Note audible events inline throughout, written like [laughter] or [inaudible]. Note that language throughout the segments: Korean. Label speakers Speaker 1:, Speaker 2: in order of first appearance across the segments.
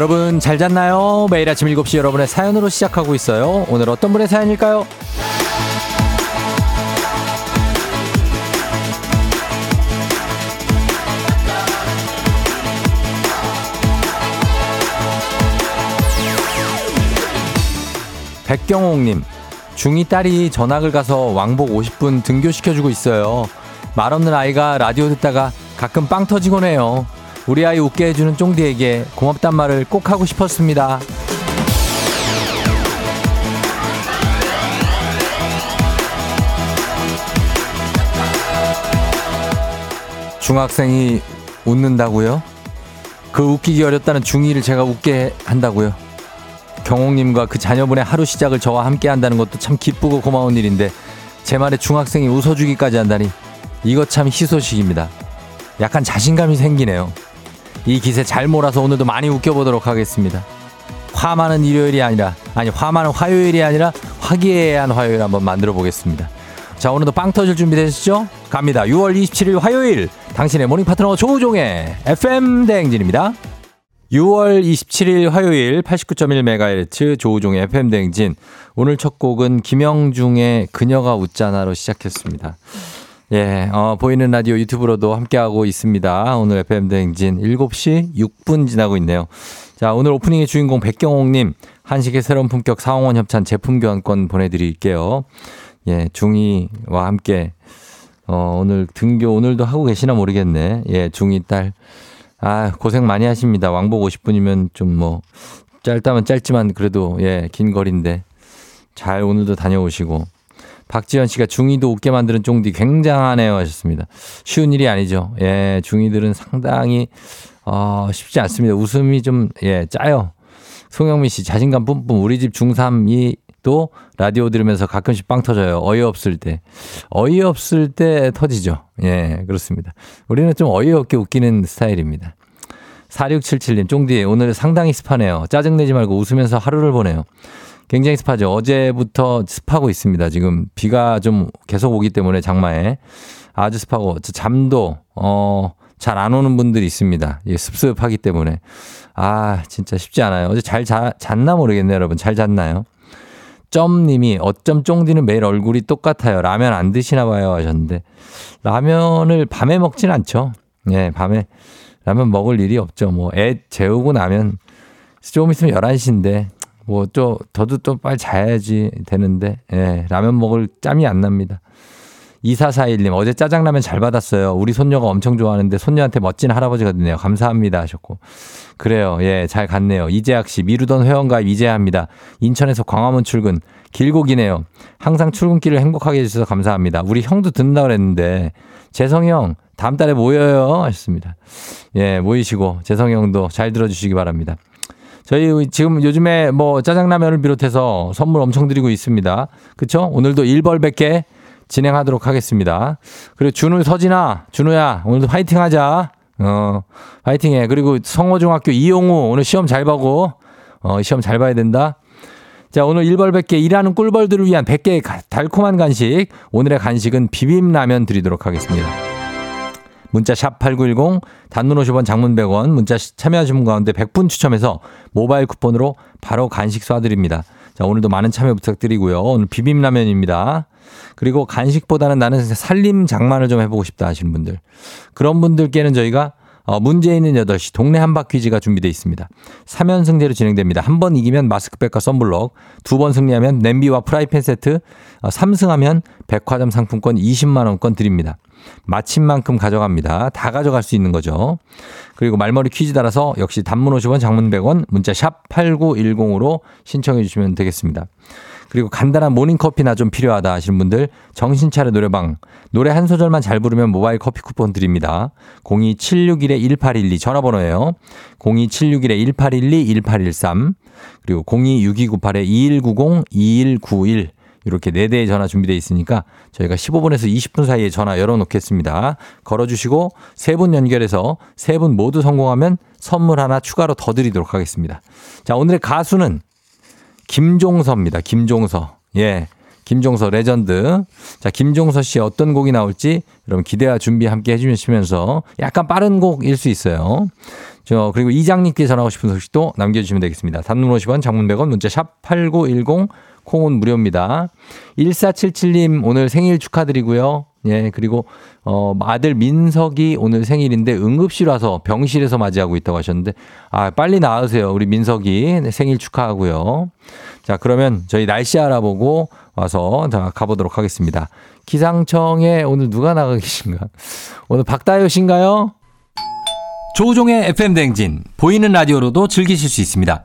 Speaker 1: 여러분 잘 잤나요? 매일 아침 7시 여러분의 사연으로 시작하고 있어요. 오늘 어떤 분의 사연일까요? 백경옥님, 중2 딸이 전학을 가서 왕복 50분 등교시켜주고 있어요. 말 없는 아이가 라디오 듣다가 가끔 빵 터지곤 해요. 우리 아이 웃게 해주는 쫑디에게 고맙단 말을 꼭 하고 싶었습니다. 중학생이 웃는다고요? 그 웃기기 어렵다는 중2를 제가 웃게 한다고요? 경옥님과 그 자녀분의 하루 시작을 저와 함께 한다는 것도 참 기쁘고 고마운 일인데 제 말에 중학생이 웃어주기까지 한다니 이거 참 희소식입니다. 약간 자신감이 생기네요. 이 기세 잘 몰아서 오늘도 많이 웃겨보도록 하겠습니다. 화 많은 일요일이 아니라 아니 화 많은 화요일이 아니라 화기애애한 화요일 한번 만들어 보겠습니다. 자 오늘도 빵 터질 준비 되시죠? 갑니다. 6월 27일 화요일 당신의 모닝 파트너 조우종의 FM 대행진입니다. 6월 27일 화요일 89.1MHz 조우종의 FM 대행진 오늘 첫 곡은 김형중의 그녀가 웃잖아로 시작했습니다. 예, 어, 보이는 라디오 유튜브로도 함께하고 있습니다. 오늘 FM 대행진 7시 6분 지나고 있네요. 자, 오늘 오프닝의 주인공 백경옥님, 한식의 새로운 품격 사홍원 협찬 제품 교환권 보내드릴게요. 예, 중이와 함께, 어, 오늘 등교 오늘도 하고 계시나 모르겠네. 예, 중이 딸. 아, 고생 많이 하십니다. 왕복 50분이면 좀 뭐, 짧다면 짧지만 그래도, 예, 긴 거리인데. 잘 오늘도 다녀오시고. 박지현 씨가 중이도 웃게 만드는 쫑디 굉장하네요 하셨습니다. 쉬운 일이 아니죠. 예, 중이들은 상당히 어, 쉽지 않습니다. 웃음이 좀 예, 짜요. 송영민 씨 자신감 뿜뿜 우리 집 중3이 또 라디오 들으면서 가끔씩 빵 터져요. 어이없을 때. 어이없을 때 터지죠. 예, 그렇습니다. 우리는 좀 어이없게 웃기는 스타일입니다. 4677님, 쫑디, 오늘 상당히 습하네요. 짜증내지 말고 웃으면서 하루를 보내요. 굉장히 습하죠. 어제부터 습하고 있습니다. 지금 비가 좀 계속 오기 때문에 장마에 아주 습하고 잠도 어 잘 안 오는 분들이 있습니다. 예, 습습하기 때문에 아 진짜 쉽지 않아요. 어제 잘 자, 잤나 모르겠네요, 여러분. 잘 잤나요? 점님이 어쩜 쫑디는 매일 얼굴이 똑같아요. 라면 안 드시나 봐요 하셨는데 라면을 밤에 먹진 않죠. 예, 밤에 라면 먹을 일이 없죠. 뭐 애 재우고 나면 좀 있으면 11시인데 뭐, 또, 더도 또 빨리 자야지 되는데, 예, 라면 먹을 짬이 안 납니다. 2441님, 어제 짜장라면 잘 받았어요. 우리 손녀가 엄청 좋아하는데 손녀한테 멋진 할아버지가 됐네요. 감사합니다. 하셨고. 그래요. 예, 잘 갔네요. 이재학 씨, 미루던 회원가입 이제야 합니다. 인천에서 광화문 출근. 길고 기네요. 항상 출근길을 행복하게 해주셔서 감사합니다. 우리 형도 듣는다 그랬는데, 재성이 형, 다음 달에 모여요. 하셨습니다. 예, 모이시고, 재성이 형도 잘 들어주시기 바랍니다. 저희 지금 요즘에 뭐 짜장라면을 비롯해서 선물 엄청 드리고 있습니다. 그쵸? 오늘도 1벌 100개 진행하도록 하겠습니다. 그리고 준우 서진아, 준우야, 오늘도 화이팅 하자. 어, 화이팅 해. 그리고 성호중학교 이용우, 오늘 시험 잘 보고, 어, 시험 잘 봐야 된다. 자, 오늘 1벌 100개 일하는 꿀벌들을 위한 100개의 달콤한 간식. 오늘의 간식은 비빔라면 드리도록 하겠습니다. 문자 샵 8910 단문 50원 장문 100원 문자 참여하신 분 가운데 100분 추첨해서 모바일 쿠폰으로 바로 간식 쏴드립니다. 자, 오늘도 많은 참여 부탁드리고요. 오늘 비빔라면입니다. 그리고 간식보다는 나는 살림 장만을 좀 해보고 싶다 하시는 분들. 그런 분들께는 저희가 어, 문제 있는 8시 동네 한바 퀴즈가 준비되어 있습니다. 3연승제로 진행됩니다. 한 번 이기면 마스크팩과 썬블럭, 두 번 승리하면 냄비와 프라이팬 세트, 어, 3승하면 백화점 상품권 20만원권 드립니다. 마친 만큼 가져갑니다. 다 가져갈 수 있는 거죠. 그리고 말머리 퀴즈 따라서 역시 단문 50원, 장문 100원, 문자 샵 8910으로 신청해 주시면 되겠습니다. 그리고 간단한 모닝커피나 좀 필요하다 하시는 분들 정신차려 노래방 노래 한 소절만 잘 부르면 모바일 커피 쿠폰 드립니다. 02761-1812 전화번호예요. 02761-1812-1813 그리고 026298-2190-2191 이렇게 네 대의 전화 준비되어 있으니까 저희가 15분에서 20분 사이에 전화 열어놓겠습니다. 걸어주시고 세분 연결해서 세분 모두 성공하면 선물 하나 추가로 더 드리도록 하겠습니다. 자, 오늘의 가수는 김종서입니다. 김종서. 예. 김종서 레전드. 자, 김종서 씨 어떤 곡이 나올지 여러분 기대와 준비 함께 해주시면서 약간 빠른 곡일 수 있어요. 저 그리고 이장님께 전하고 싶은 소식도 남겨주시면 되겠습니다. 단문 50원, 장문 100원, 문자 샵 #8910 콩은 무료입니다. 1477님 오늘 생일 축하드리고요. 예, 그리고 어 아들 민석이 오늘 생일인데 응급실 와서 병실에서 맞이하고 있다고 하셨는데 아, 빨리 나으세요. 우리 민석이 네, 생일 축하하고요. 자, 그러면 저희 날씨 알아보고 와서 자, 가보도록 하겠습니다. 기상청에 오늘 누가 나가 계신가? 오늘 박다효 씨인가요? 조우종의 FM 대행진 보이는 라디오로도 즐기실 수 있습니다.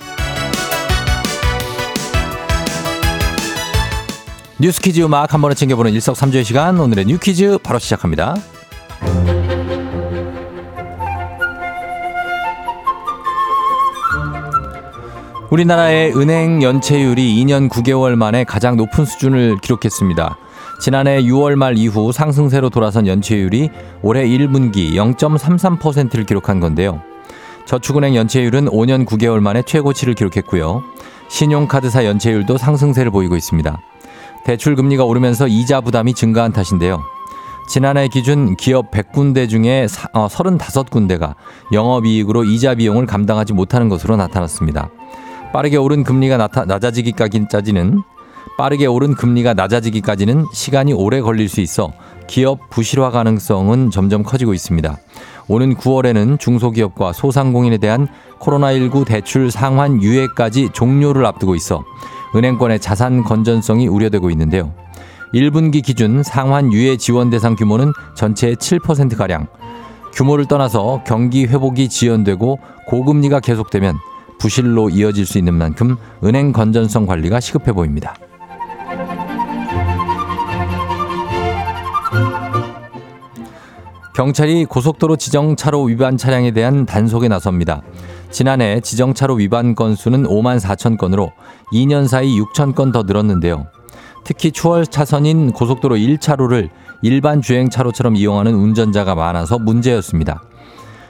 Speaker 1: 뉴스 퀴즈 음악 한 번에 챙겨보는 일석삼조의 시간 오늘의 뉴 퀴즈 바로 시작합니다. 우리나라의 은행 연체율이 2년 9개월 만에 가장 높은 수준을 기록했습니다. 지난해 6월 말 이후 상승세로 돌아선 연체율이 올해 1분기 0.33%를 기록한 건데요. 저축은행 연체율은 5년 9개월 만에 최고치를 기록했고요. 신용카드사 연체율도 상승세를 보이고 있습니다. 대출 금리가 오르면서 이자 부담이 증가한 탓인데요. 지난해 기준 기업 100군데 중에 35군데가 어, 영업이익으로 이자 비용을 감당하지 못하는 것으로 나타났습니다. 빠르게 오른 금리가 나타, 낮아지기까지는 빠르게 오른 금리가 낮아지기까지는 시간이 오래 걸릴 수 있어 기업 부실화 가능성은 점점 커지고 있습니다. 오는 9월에는 중소기업과 소상공인에 대한 코로나19 대출 상환 유예까지 종료를 앞두고 있어 은행권의 자산 건전성이 우려되고 있는데요. 1분기 기준 상환 유예 지원 대상 규모는 전체의 7%가량. 규모를 떠나서 경기 회복이 지연되고 고금리가 계속되면 부실로 이어질 수 있는 만큼 은행 건전성 관리가 시급해 보입니다. 경찰이 고속도로 지정 차로 위반 차량에 대한 단속에 나섭니다. 지난해 지정차로 위반 건수는 5만 4천 건으로 2년 사이 6천 건 더 늘었는데요. 특히 추월 차선인 고속도로 1차로를 일반 주행차로처럼 이용하는 운전자가 많아서 문제였습니다.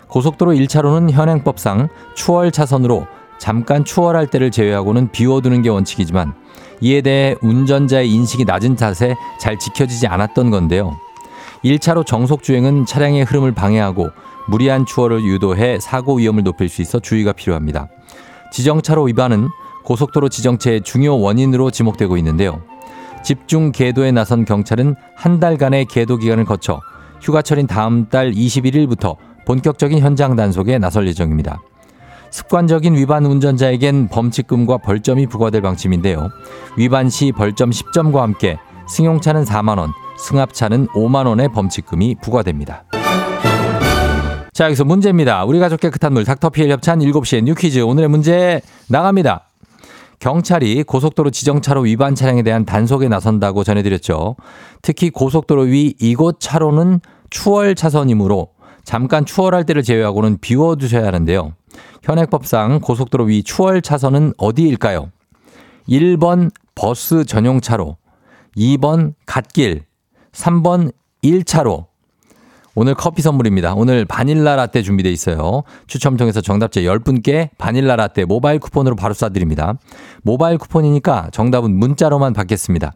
Speaker 1: 고속도로 1차로는 현행법상 추월 차선으로 잠깐 추월할 때를 제외하고는 비워두는 게 원칙이지만 이에 대해 운전자의 인식이 낮은 탓에 잘 지켜지지 않았던 건데요. 1차로 정속 주행은 차량의 흐름을 방해하고 무리한 추월을 유도해 사고 위험을 높일 수 있어 주의가 필요합니다. 지정차로 위반은 고속도로 지정체의 중요 원인으로 지목되고 있는데요. 집중 계도에 나선 경찰은 한 달간의 계도 기간을 거쳐 휴가철인 다음 달 21일부터 본격적인 현장 단속에 나설 예정입니다. 습관적인 위반 운전자에겐 범칙금과 벌점이 부과될 방침인데요. 위반 시 벌점 10점과 함께 승용차는 4만원, 승합차는 5만원의 범칙금이 부과됩니다. 자, 여기서 문제입니다. 우리 가족 깨끗한 물 닥터피엘 협찬 7시에 뉴 퀴즈. 오늘의 문제 나갑니다. 경찰이 고속도로 지정차로 위반 차량에 대한 단속에 나선다고 전해드렸죠. 특히 고속도로 위 이곳 차로는 추월 차선이므로 잠깐 추월할 때를 제외하고는 비워두셔야 하는데요. 현행법상 고속도로 위 추월 차선은 어디일까요? 1번 버스 전용 차로, 2번 갓길, 3번 1차로, 오늘 커피 선물입니다. 오늘 바닐라 라떼 준비되어 있어요. 추첨 통해서 정답자 10분께 바닐라 라떼 모바일 쿠폰으로 바로 쏴드립니다. 모바일 쿠폰이니까 정답은 문자로만 받겠습니다.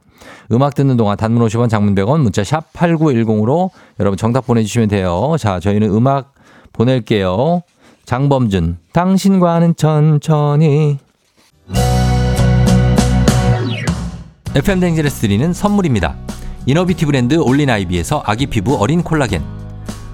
Speaker 1: 음악 듣는 동안 단문 50원 장문 100원 문자 샵 8910으로 여러분 정답 보내주시면 돼요. 자, 저희는 음악 보낼게요. 장범준, 당신과는 천천히. FM 대행진에서 드리는 선물입니다. 이너비티 브랜드 올린 아이비에서 아기 피부 어린 콜라겐.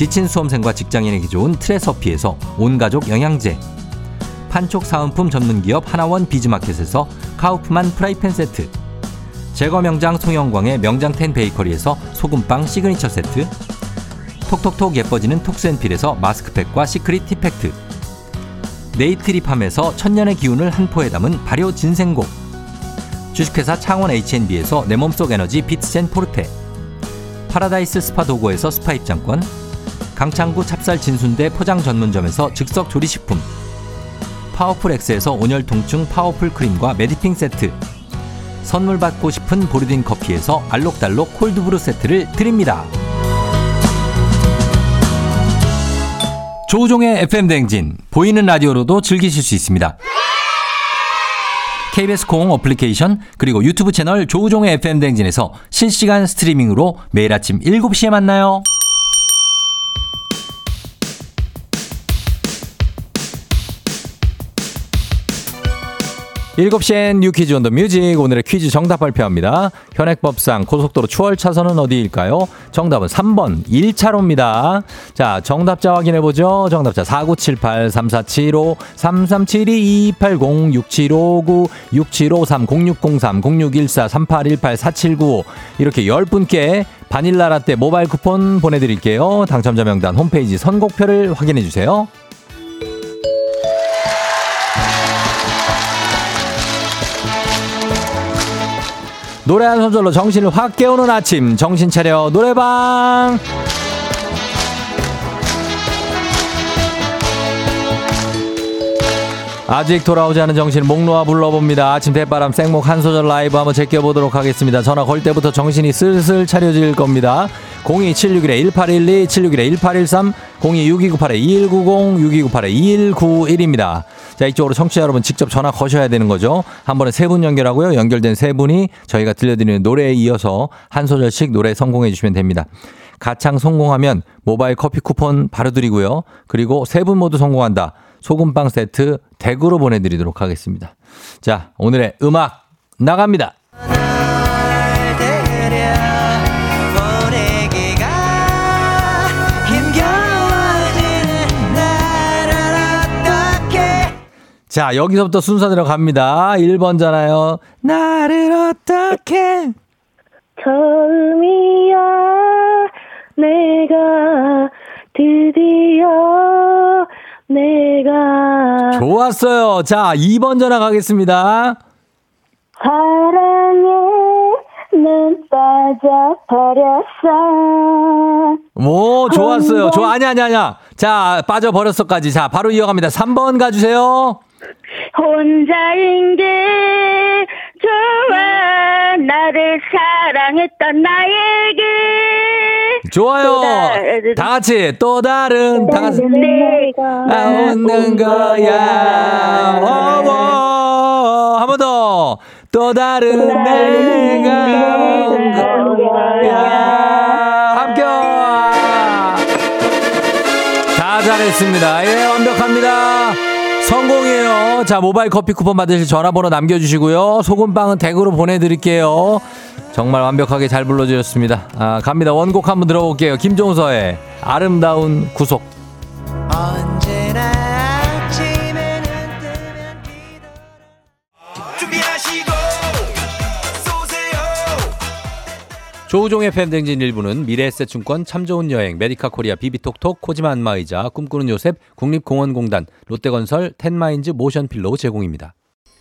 Speaker 1: 지친 수험생과 직장인에게 좋은 트레서피에서 온가족 영양제. 판촉 사은품 전문기업 하나원 비즈마켓에서 카우프만 프라이팬 세트. 제과 명장 송영광의 명장텐 베이커리에서 소금빵 시그니처 세트. 톡톡톡 예뻐지는 톡스앤필에서 마스크팩과 시크릿 티팩트. 네이트리팜에서 천년의 기운을 한 포에 담은 발효 진생곡. 주식회사 창원 H&B에서 내 몸속 에너지 비트젠 포르테. 파라다이스 스파 도고에서 스파 입장권 강창구 찹쌀 진순대 포장 전문점에서 즉석 조리식품 파워풀 엑스에서 온열 통증 파워풀 크림과 메디핑 세트 선물 받고 싶은 보르딘 커피에서 알록달록 콜드브루 세트를 드립니다. 조우종의 FM 대행진 보이는 라디오로도 즐기실 수 있습니다. KBS 콩 어플리케이션 그리고 유튜브 채널 조우종의 FM 대행진에서 실시간 스트리밍으로 매일 아침 7시에 만나요. 7시엔 뉴 퀴즈 온 더 뮤직 오늘의 퀴즈 정답 발표합니다. 현행법상 고속도로 추월 차선은 어디일까요? 정답은 3번 1차로입니다. 자 정답자 확인해보죠. 정답자 4978 3475 3372 2280 6759 6753 0603 0614 3818 4795 이렇게 10분께 바닐라 라떼 모바일 쿠폰 보내드릴게요. 당첨자 명단 홈페이지 선곡표를 확인해주세요. 노래 한 소절로 정신을 확 깨우는 아침 정신 차려 노래방 아직 돌아오지 않은 정신 목 놓아 불러봅니다. 아침 대바람 생목 한 소절 라이브 한번 제껴보도록 하겠습니다. 전화 걸 때부터 정신이 슬슬 차려질 겁니다. 02761-1812, 761-1813, 026298-2190, 6298-2191입니다. 자, 이쪽으로 청취자 여러분 직접 전화 거셔야 되는 거죠. 한 번에 세 분 연결하고요. 연결된 세 분이 저희가 들려드리는 노래에 이어서 한 소절씩 노래 성공해 주시면 됩니다. 가창 성공하면 모바일 커피 쿠폰 바로 드리고요. 그리고 세 분 모두 성공한다. 소금빵 세트 댁으로 보내드리도록 하겠습니다. 자, 오늘의 음악 나갑니다. 자, 여기서부터 순서 들어갑니다. 1번잖아요. 나를 어떻게.
Speaker 2: 처음이야, 내가 드디어 내가
Speaker 1: 좋았어요. 자, 2번 전화 가겠습니다.
Speaker 2: 사랑에 는 빠져버렸어.
Speaker 1: 오, 좋았어요. 좋아, 아니, 아니, 아니야. 자, 빠져버렸어까지. 자, 바로 이어갑니다. 3번 가주세요.
Speaker 2: 혼자인 게 좋아. 나를 사랑했던 나에게.
Speaker 1: 좋아요. 다 같이 또 다른 다 같이
Speaker 2: 내가
Speaker 1: 웃는 거야. 어머 한번 더. 또 다른 내가 온 거야. 합격. 다 잘했습니다. 예, 완벽합니다. 자, 모바일 커피 쿠폰 받으실 전화번호 남겨주시고요. 소금빵은 댁으로 보내드릴게요. 정말 완벽하게 잘 불러주셨습니다. 아, 갑니다. 원곡 한번 들어볼게요. 김종서의 아름다운 구속.
Speaker 3: 언제나
Speaker 1: 조우종의 FM 대행진 일부는 미래에셋증권 참 좋은 여행 메디카 코리아 비비톡톡 코지마 안마의자 꿈꾸는 요셉 국립공원공단 롯데건설 텐마인즈 모션필로 제공입니다.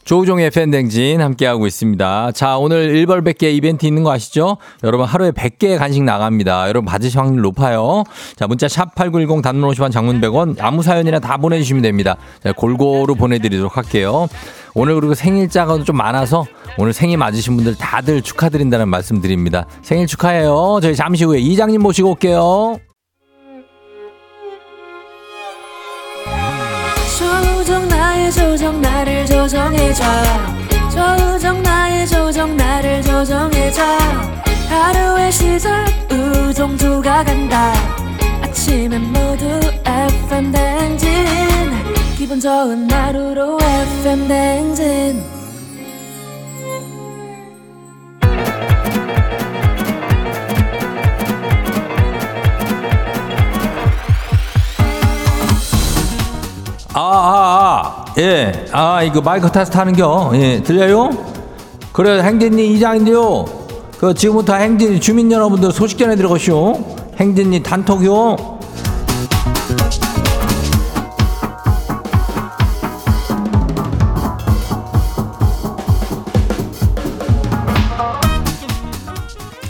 Speaker 1: 조우종의 팬댕진 함께하고 있습니다. 자, 오늘 1벌 100개 이벤트 있는 거 아시죠? 여러분 하루에 100개의 간식 나갑니다. 여러분 받으실 확률 높아요. 자, 문자 샵 8910 단문 50원 장문 100원 아무 사연이나 다 보내주시면 됩니다. 자, 골고루 보내드리도록 할게요. 오늘 그리고 생일자가 좀 많아서 오늘 생일 맞으신 분들 다들 축하드린다는 말씀 드립니다. 생일 축하해요. 저희 잠시 후에 이장님 모시고 올게요.
Speaker 4: 조정 나의 조정 나를 조정해줘 조정 나의 조정 나를 조정해줘 하루의 시절 우정조가 간다 아침엔 모두 FM 댕진 기분 좋은 하루로 FM 댕진
Speaker 1: 아, 아, 아, 예. 아, 이거 마이크 테스트 하는겨. 예, 들려요? 그래, 행진이 이장인데요. 그, 지금부터 행진 주민 여러분들 소식 전해드려가시오. 행진이 단톡요.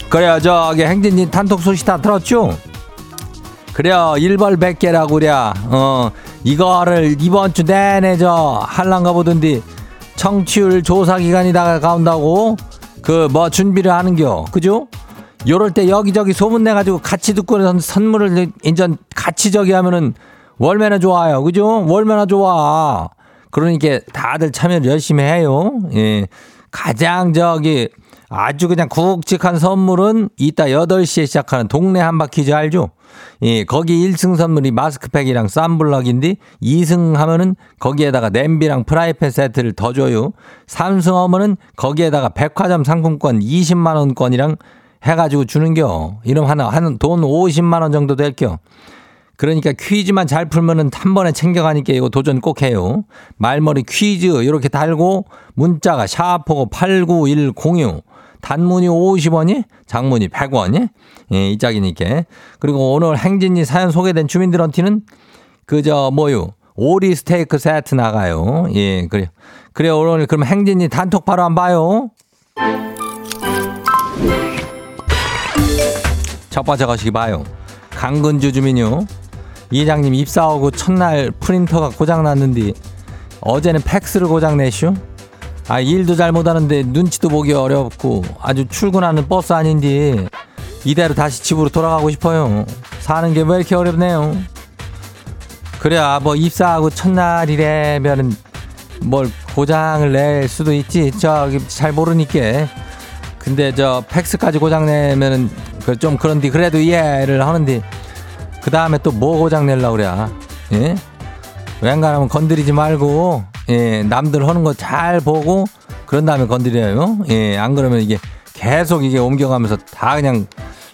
Speaker 1: 그래요, 저기 행진이 단톡 소식 다 들었죠? 그래요, 일벌백계라고 그래. 어, 이거를 이번 주 내내 저 할란가 보던디 청취율 조사 기간이 다가온다고 그 뭐 준비를 하는겨 그죠? 요럴 때 여기저기 소문 내가지고 같이 듣고 선- 선물을 인전 같이 저기 하면은 월매나 좋아요 그죠? 월매나 좋아 그러니까 다들 참여를 열심히 해요 예 가장 저기 아주 그냥 굵직한 선물은 이따 8시에 시작하는 동네 한바퀴즈 알죠? 예, 거기 1승 선물이 마스크팩이랑 쌈블럭인데 2승 하면은 거기에다가 냄비랑 프라이팬 세트를 더 줘요. 3승 하면은 거기에다가 백화점 상품권 20만 원권이랑 해가지고 주는겨. 이름 하나 한 돈 50만 원 정도 될겨. 그러니까 퀴즈만 잘 풀면은 한 번에 챙겨가니까 이거 도전 꼭 해요. 말머리 퀴즈 이렇게 달고 문자가 샤프고 89106 단문이 50원이 장문이 100원이 예, 이 짝이니까. 그리고 오늘 행진이 사연 소개된 주민들한테는 그저 뭐요 오리 스테이크 세트 나가요. 예, 그래. 그래 오늘 그럼 행진이 단톡 바로 안 봐요. 첫 번째 가시기 봐요. 강근주 주민요. 이장님 입사하고 첫날 프린터가 고장났는데 어제는 팩스를 고장내쇼? 아 일도 잘 못하는데 눈치도 보기 어렵고 아주 출근하는 버스 아닌데 이대로 다시 집으로 돌아가고 싶어요. 사는 게 왜 이렇게 어렵네요. 그래야 뭐 입사하고 첫날이래면은 뭘 고장을 낼 수도 있지. 저기 잘 모르니까. 근데 저 팩스까지 고장 내면은 그좀 그런데 그래도 이해를 하는데 그 다음에 또 뭐 고장 내려고 그래. 예? 웬간하면 건드리지 말고 예, 남들 하는 거 잘 보고 그런 다음에 건드려요. 예, 안 그러면 이게 계속 이게 옮겨가면서 다 그냥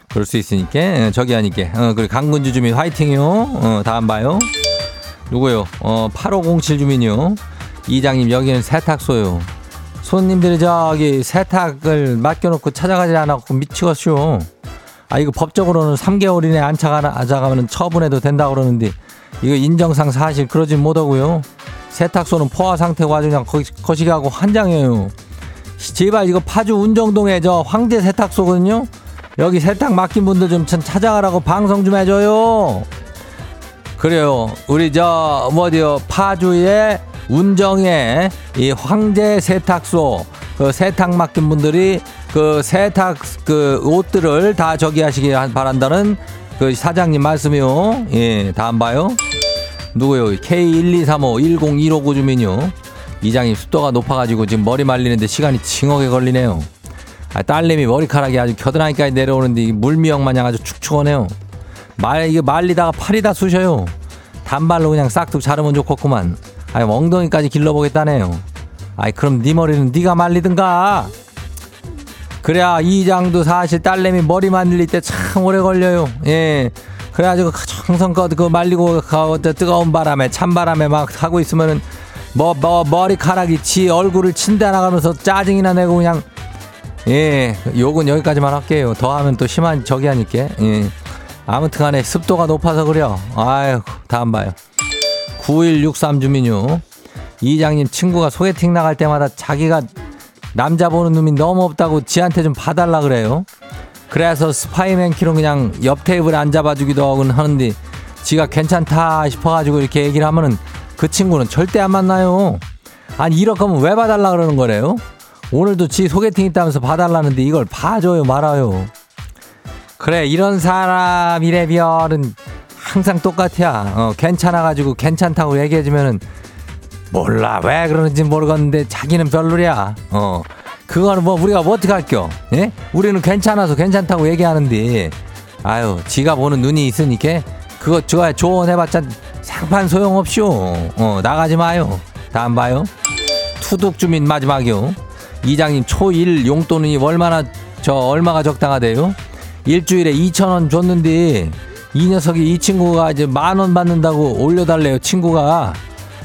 Speaker 1: 그럴 수 있으니까 예, 저기 하니까 어, 그래 강군주 주민 화이팅요. 어, 다음 봐요. 누구요? 어, 8507 주민요. 이장님 여기는 세탁소요. 손님들이 저기 세탁을 맡겨놓고 찾아가지 않았고 미치겠쇼. 아 이거 법적으로는 3개월 이내 안 찾아가면 처분해도 된다 고 그러는데 이거 인정상 사실 그러진 못하고요. 세탁소는 포화 상태고 아주 그냥 거시, 거시기하고 한장이에요. 제발 이거 파주 운정동에 저 황제 세탁소거든요. 여기 세탁 맡긴 분들 좀 찾아가라고 방송 좀 해줘요. 그래요. 우리 저 뭐디요 파주의 운정에 이 황제 세탁소 그 세탁 맡긴 분들이 그 세탁 그 옷들을 다 저기 하시기 바란다는 그 사장님 말씀이요. 예, 다음 봐요. 누구요? K123510159 주민요. 이장님 습도가 높아가지고 지금 머리 말리는데 시간이 징하게 걸리네요. 아, 딸내미 머리카락이 아주 겨드랑이까지 내려오는데 물미역 마냥 아주 축축하네요. 말 이게 말리다가 팔이 다 쑤셔요. 단발로 그냥 싹둑 자르면 좋겠구만. 아이 엉덩이까지 길러보겠다네요. 아이 그럼 네 머리는 네가 말리든가. 그래야 이장도 사실 딸내미 머리 말릴 때 참 오래 걸려요. 예. 그래가지고 정성껏 그 말리고 그 뜨거운 바람에 찬바람에 막 하고 있으면은 뭐, 뭐 머리카락이 지 얼굴을 친다 나가면서 짜증이나 내고 그냥 예 욕은 여기까지만 할게요. 더 하면 또 심한 저기 하니까 예. 아무튼 간에 습도가 높아서 그래요. 아유 다음 봐요. 9163 주민요. 이장님 친구가 소개팅 나갈 때마다 자기가 남자 보는 놈이 너무 없다고 지한테 좀 봐달라 그래요. 그래서 스파이맨키로 그냥 옆 테이블에 앉아봐주기도 하는데 지가 괜찮다 싶어가지고 이렇게 얘기를 하면은 그 친구는 절대 안 만나요. 아니 이럴 거면 왜 봐달라 그러는 거래요? 오늘도 지 소개팅 있다면서 봐달라는데 이걸 봐줘요 말아요. 그래 이런 사람 이래 별은 항상 똑같아. 어, 괜찮아가지고 괜찮다고 얘기해주면은 몰라 왜 그러는지 모르겠는데 자기는 별로랴. 어 그거는 뭐 우리가 뭐 어떻게 할겨? 예? 우리는 괜찮아서 괜찮다고 얘기하는데 아유 지가 보는 눈이 있으니까 그거 좋아 조언해봤자 상판 소용없쇼. 어 나가지 마요. 다음 봐요. 투둑 주민 마지막이요. 이장님 초1 용돈이 얼마나 저 얼마가 적당하대요? 일주일에 2천 원 줬는데 이 녀석이 이 친구가 이제 만 원 받는다고 올려달래요 친구가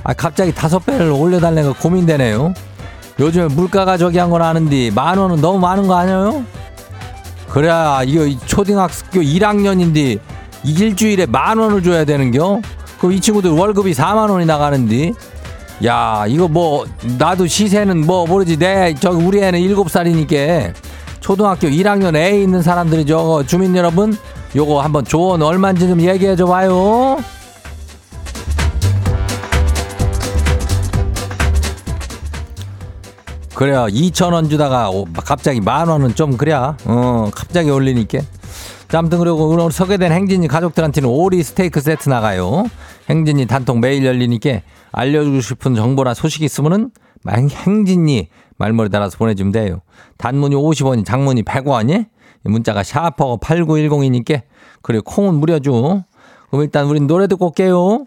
Speaker 1: 아 갑자기 다섯 배를 올려달래가 고민되네요 요즘에 물가가 저기 한 건 아는데 만 원은 너무 많은 거 아니에요? 그래야 이거 이 초등학교 1학년인데 일주일에 만 원을 줘야 되는겨? 그럼 이 친구들 월급이 4만 원이 나가는데 야 이거 뭐 나도 시세는 뭐 모르지 내 저기 우리 애는 7살이니까 초등학교 1학년 애 있는 사람들이 저거 주민 여러분 요거 한번 조언 얼마인지 좀 얘기해 줘 봐요. 그래요. 2천 원 주다가 오, 갑자기 만 원은 좀 그래야. 어, 갑자기 올리니까. 자, 아무튼 그리고 오늘 소개된 행진이 가족들한테는 오리 스테이크 세트 나가요. 행진이 단통 매일 열리니까 알려주고 싶은 정보나 소식 있으면은 막 행진이 말머리 달아서 보내주면 돼요. 단문이 50원이 장문이 100원이 문자가 샤퍼 8910이니까 그리고 콩은 무료죠. 그럼 일단 우린 노래 듣고 올게요.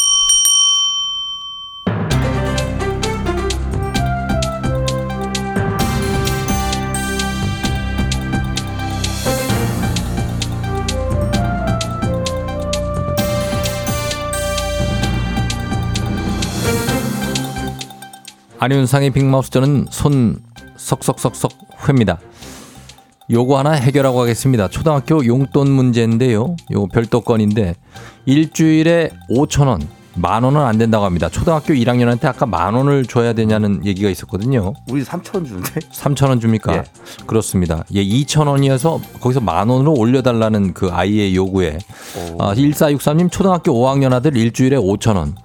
Speaker 1: 안윤상의 빅마우스 저는 손 석석석석 회입니다. 요거 하나 해결하고 가겠습니다. 초등학교 용돈 문제인데요. 요거 별도 건인데 일주일에 5천 원, 만 원은 안 된다고 합니다. 초등학교 1학년한테 아까 만 원을 줘야 되냐는 얘기가 있었거든요.
Speaker 5: 우리 3천 주는데
Speaker 1: 3천 원 줍니까?
Speaker 5: 예.
Speaker 1: 그렇습니다. 예, 2천 원이어서 거기서 만 원으로 올려달라는 그 아이의 요구에 아, 1463님 초등학교 5학년 아들 일주일에 5천 원.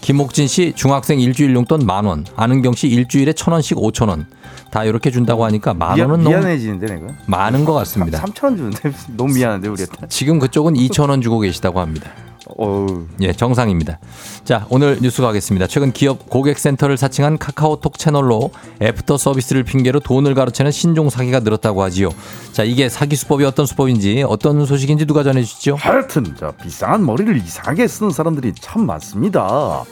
Speaker 1: 김옥진 씨 중학생 일주일 용돈 만 원. 안은경 씨 일주일에 천 원씩 5천 원. 다 이렇게 준다고 하니까 만
Speaker 5: 미안,
Speaker 1: 원은 너무
Speaker 5: 미안해지는데 내가
Speaker 1: 많은 것 같습니다.
Speaker 5: 3천 원 주는데 너무 미안한데 우리한테
Speaker 1: 지금 그쪽은 2천 원 주고 계시다고 합니다.
Speaker 5: 어우
Speaker 1: 예, 정상입니다. 자, 오늘 뉴스 가겠습니다. 최근 기업 고객센터를 사칭한 카카오톡 채널로 애프터 서비스를 핑계로 돈을 가로채는 신종 사기가 늘었다고 하지요. 자, 이게 사기 수법이 어떤 수법인지 어떤 소식인지 누가 전해 주시죠?
Speaker 5: 하여튼 저 비싼 머리를 이상하게 쓰는 사람들이 참 많습니다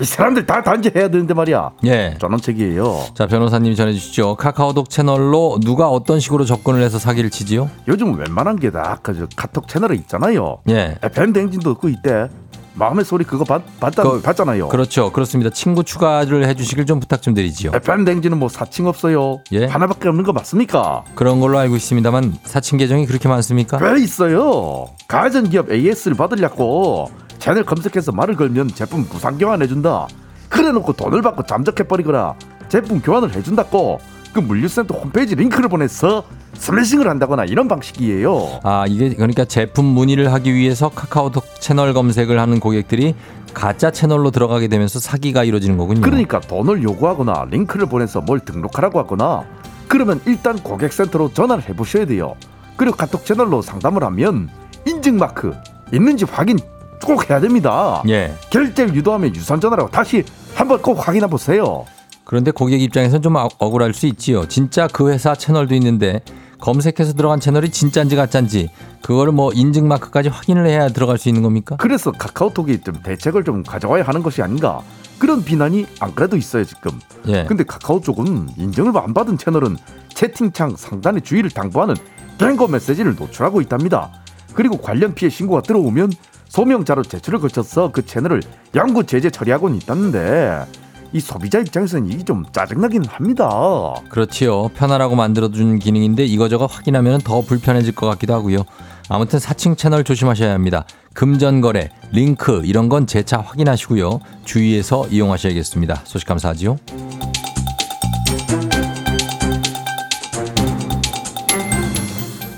Speaker 5: 이 사람들 다 단죄해야 되는데 말이야
Speaker 1: 예.
Speaker 5: 전원책이에요
Speaker 1: 자, 변호사님이 전해 주시죠. 카카오톡 채널로 누가 어떤 식으로 접근을 해서 사기를 치지요?
Speaker 5: 요즘 웬만한 게다그 카톡 채널에 있잖아요
Speaker 1: 예.
Speaker 5: FM 댕진도 듣고 있대 마음의 소리 그거 받, 받다,
Speaker 1: 그-
Speaker 5: 받잖아요
Speaker 1: 그렇죠. 그렇습니다. 친구 추가를 해 주시길 좀 부탁 좀 드리지요.
Speaker 5: FM 댕진은 뭐 사칭 없어요
Speaker 1: 예.
Speaker 5: 하나밖에 없는 거 맞습니까
Speaker 1: 그런 걸로 알고 있습니다만 사칭 계정이 그렇게 많습니까?
Speaker 5: 왜 있어요? 가전기업 AS를 받으려고 채널 검색해서 말을 걸면 제품 무상 교환해준다. 그래놓고 돈을 받고 잠적해버리거나 제품 교환을 해준다고 그 물류센터 홈페이지 링크를 보내서 슬래싱을 한다거나 이런 방식이에요.
Speaker 1: 아, 이게 그러니까 제품 문의를 하기 위해서 카카오톡 채널 검색을 하는 고객들이 가짜 채널로 들어가게 되면서 사기가 이루어지는 거군요.
Speaker 5: 그러니까 돈을 요구하거나 링크를 보내서 뭘 등록하라고 하거나 그러면 일단 고객센터로 전화를 해보셔야 돼요. 그리고 카톡 채널로 상담을 하면 인증 마크 있는지 확인 꼭 해야 됩니다.
Speaker 1: 예.
Speaker 5: 결제를 유도하면 유선 전화라고 다시 한번 꼭 확인해 보세요.
Speaker 1: 그런데 고객 입장에서는 좀 억- 억울할 수 있지요. 진짜 그 회사 채널도 있는데 검색해서 들어간 채널이 진짜인지 가짜인지 그거를 뭐 인증 마크까지 확인을 해야 들어갈 수 있는 겁니까?
Speaker 5: 그래서 카카오톡이 좀 대책을 좀 가져와야 하는 것이 아닌가 그런 비난이 안 그래도 있어요 지금.
Speaker 1: 예.
Speaker 5: 근데 카카오 쪽은 인정을 안 받은 채널은 채팅창 상단의 주의를 당부하는 경고 메시지를 노출하고 있답니다. 그리고 관련 피해 신고가 들어오면 소명자로 제출을 거쳐서 그 채널을 양구 제재 처리하고는 있다는데 이 소비자 입장에서는 이게 좀 짜증나긴 합니다.
Speaker 1: 그렇지요. 편하라고 만들어준 기능인데 이거저거 확인하면 더 불편해질 것 같기도 하고요. 아무튼 사칭 채널 조심하셔야 합니다. 금전거래, 링크 이런 건 재차 확인하시고요. 주의해서 이용하셔야겠습니다. 소식 감사하지요.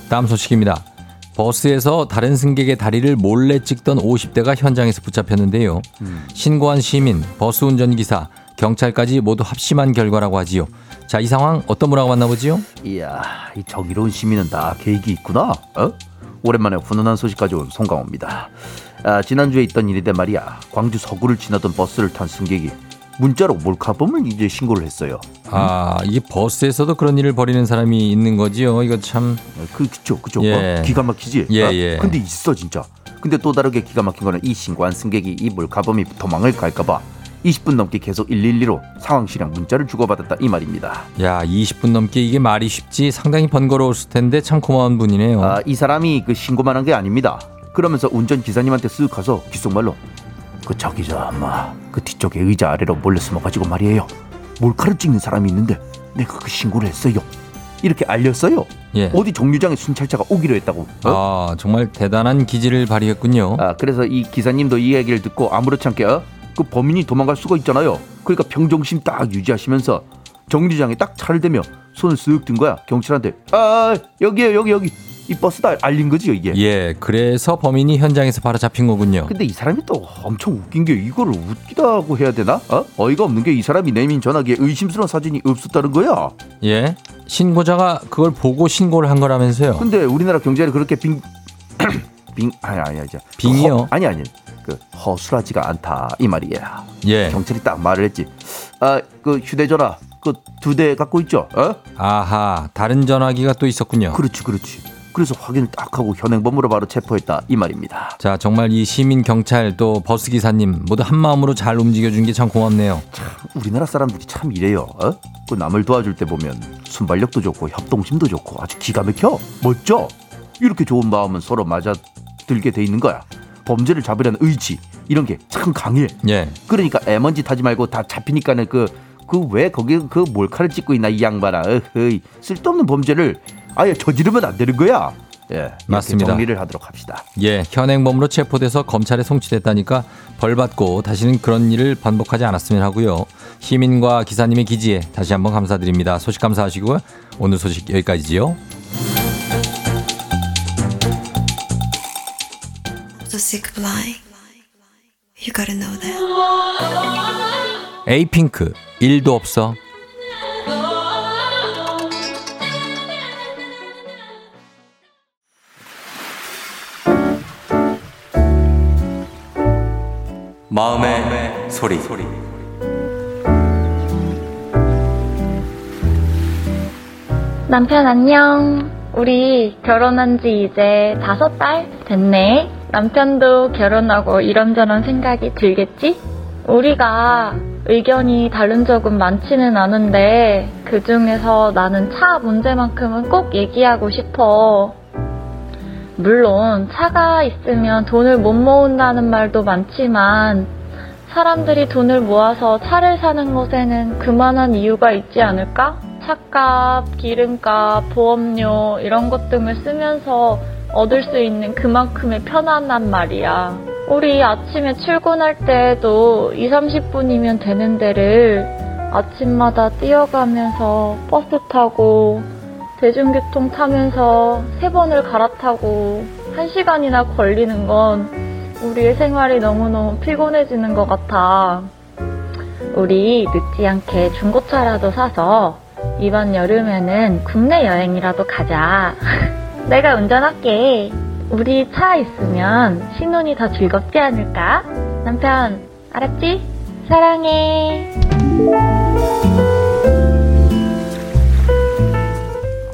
Speaker 1: 다음 소식입니다. 버스에서 다른 승객의 다리를 몰래 찍던 50대가 현장에서 붙잡혔는데요. 신고한 시민, 버스 운전기사, 경찰까지 모두 합심한 결과라고 하지요. 자, 이 상황 어떤 분하고 만나보지요?
Speaker 5: 이야, 이 정의로운 시민은 다 계획이 있구나. 어? 오랜만에 훈훈한 소식 가져온 송강호입니다. 아, 지난주에 있던 일인데 말이야. 광주 서구를 지나던 버스를 탄 승객이 문자로 몰카범을 이제 신고를 했어요.
Speaker 1: 아, 이게 버스에서도 그런 일을 벌이는 사람이 있는 거지요. 이거 참.
Speaker 5: 어, 그 그죠 그죠
Speaker 1: 예.
Speaker 5: 어, 기가 막히지
Speaker 1: 예,
Speaker 5: 어,
Speaker 1: 예.
Speaker 5: 근데 있어 진짜 근데 또 다르게 기가 막힌 거는 이 신고한 승객이 이 몰카범이 도망을 갈까봐 20분 넘게 계속 112로 상황실랑 문자를 주고받았다 이 말입니다
Speaker 1: 야, 20분 넘게 이게 말이 쉽지 상당히 번거로웠을 텐데 참 고마운 분이네요.
Speaker 5: 아, 이 사람이 그 신고만 한 게 아닙니다 그러면서 운전 기사님한테 쓱 가서 귓속말로 그 저기 저 엄마 그 뒤쪽에 의자 아래로 몰래 숨어가지고 말이에요 몰카를 찍는 사람이 있는데 내가 그 신고를 했어요 이렇게 알렸어요
Speaker 1: 예.
Speaker 5: 어디 정류장에 순찰차가 오기로 했다고 어?
Speaker 1: 아, 정말 대단한 기질을 발휘했군요.
Speaker 5: 아, 그래서 이 기사님도 이 얘기를 듣고 아무렇지 않게 어? 그 범인이 도망갈 수가 있잖아요. 그러니까 평정심 딱 유지하시면서 정류장에 딱 차를 대며 손을 쓱 든 거야. 경찰한테 아 여기에요 여기 여기 이 버스다 알린 거지요 이게.
Speaker 1: 예, 그래서 범인이 현장에서 바로 잡힌 거군요.
Speaker 5: 근데 이 사람이 또 엄청 웃긴 게 이거를 웃기다고 해야 되나? 어? 어이가 없는 게 이 사람이 내민 전화기에 의심스러운 사진이 없었다는 거야.
Speaker 1: 예. 신고자가 그걸 보고 신고를 한 거라면서요.
Speaker 5: 근데 우리나라 경찰이 그렇게 빙, [clears throat] 빙, 아니, 아니, 아니.
Speaker 1: 빙이요?
Speaker 5: 허- 아니, 아니. 그, 허술하지가 않다. 이 말이에요.
Speaker 1: 예.
Speaker 5: 경찰이 딱 말을 했지. 아, 그 휴대전화 그 두 대 갖고 있죠? 어?
Speaker 1: 아하, 다른 전화기가 또 있었군요.
Speaker 5: 그렇지, 그렇지. 그래서 확인을 딱 하고 현행범으로 바로 체포했다 이 말입니다.
Speaker 1: 자, 정말 이 시민 경찰 또 버스 기사님 모두 한 마음으로 잘 움직여 준 게 참 고맙네요.
Speaker 5: 우리나라 사람들이 참 이래요. 어? 그 남을 도와줄 때 보면 순발력도 좋고 협동심도 좋고 아주 기가 막혀. 멋져. 이렇게 좋은 마음은 서로 맞아 들게 돼 있는 거야. 범죄를 잡으려는 의지 이런 게 참 강해.
Speaker 1: 예.
Speaker 5: 그러니까 애먼지 타지 말고 다 잡히니까는 그 그 왜 거기 그 몰카를 찍고 있나 이 양반아. 어허이 쓸데없는 범죄를 아예 저지르면 안 되는 거야. 예,
Speaker 1: 맞습니다.
Speaker 5: 정리를 하도록 합시다.
Speaker 1: 예, 현행범으로 체포돼서 검찰에 송치됐다니까 벌 받고 다시는 그런 일을 반복하지 않았으면 하고요. 시민과 기사님의 기지에 다시 한번 감사드립니다. 소식 감사하시고요. 오늘 소식 여기까지지요. 에이핑크 일도 없어. 마음의 소리.
Speaker 6: 남편 안녕. 우리 결혼한 지 이제 다섯 달 됐네. 남편도 결혼하고 이런저런 생각이 들겠지? 우리가 의견이 다른 적은 많지는 않은데 그 중에서 나는 차 문제만큼은 꼭 얘기하고 싶어. 물론 차가 있으면 돈을 못 모은다는 말도 많지만 사람들이 돈을 모아서 차를 사는 것에는 그만한 이유가 있지 않을까? 차값, 기름값, 보험료 이런 것 등을 쓰면서 얻을 수 있는 그만큼의 편안한 말이야. 우리 아침에 출근할 때도 2, 30분이면 되는 데를 아침마다 뛰어가면서 버스 타고 대중교통 타면서 세 번을 갈아타고 한 시간이나 걸리는 건 우리의 생활이 너무너무 피곤해지는 것 같아. 우리 늦지 않게 중고차라도 사서 이번 여름에는 국내 여행이라도 가자. [laughs] 내가 운전할게. 우리 차 있으면 신혼이 더 즐겁지 않을까? 남편, 알았지? 사랑해.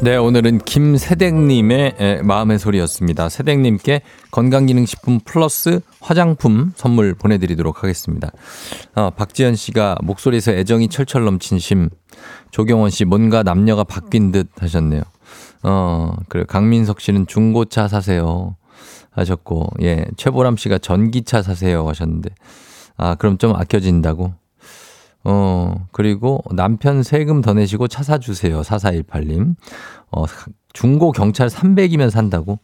Speaker 1: 네, 오늘은 김세댁님의 에, 마음의 소리였습니다. 세댁님께 건강기능식품 플러스 화장품 선물 보내드리도록 하겠습니다. 어, 박지현 씨가 목소리에서 애정이 철철 넘친 심. 조경원 씨 뭔가 남녀가 바뀐 듯 하셨네요. 어, 그리고 강민석 씨는 중고차 사세요. 하셨고, 예, 최보람 씨가 전기차 사세요 하셨는데, 아, 그럼 좀 아껴진다고? 어, 그리고 남편 세금 더 내시고 차 사주세요. 4418님. 어, 중고 경찰 300이면 산다고?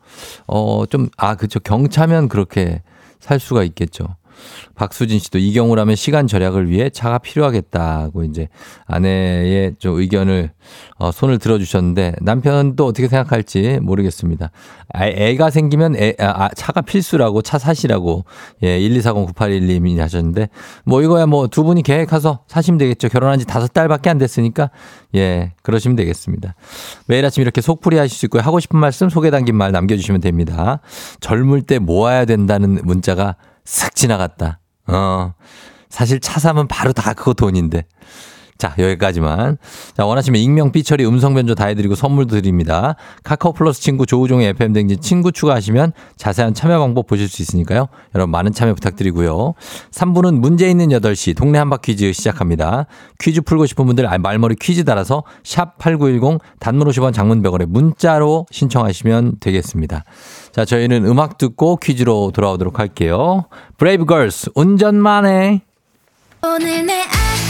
Speaker 1: 어, 좀, 아, 그쵸. 경차면 그렇게 살 수가 있겠죠. 박수진 씨도 이 경우라면 시간 절약을 위해 차가 필요하겠다고 이제 아내의 좀 의견을 어, 손을 들어주셨는데 남편도 어떻게 생각할지 모르겠습니다. 아, 애가 생기면 애, 아, 아, 차가 필수라고 차 사시라고 예, 1240981님이 하셨는데 뭐 이거야 뭐 두 분이 계획해서 사시면 되겠죠. 결혼한 지 다섯 달밖에 안 됐으니까 예, 그러시면 되겠습니다. 매일 아침 이렇게 속풀이 하실 수 있고요. 하고 싶은 말씀 소개 담긴 말 남겨주시면 됩니다. 젊을 때 모아야 된다는 문자가 싹 지나갔다. 어, 사실 차 사면 바로 다 그거 돈인데. 자, 여기까지만. 자, 원하시면 익명, 삐처리, 음성 변조 다 해드리고 선물도 드립니다. 카카오 플러스 친구 조우종의 FM 댕진 친구 추가하시면 자세한 참여 방법 보실 수 있으니까요. 여러분 많은 참여 부탁드리고요. 3부는 문제 있는 8시 동네 한바 퀴즈 시작합니다. 퀴즈 풀고 싶은 분들 아, 말머리 퀴즈 달아서 샵 8910 단문 50원 장문 100원에 문자로 신청하시면 되겠습니다. 자, 저희는 음악 듣고 퀴즈로 돌아오도록 할게요. 브레이브 걸스 운전만 해.
Speaker 4: 오늘 내 아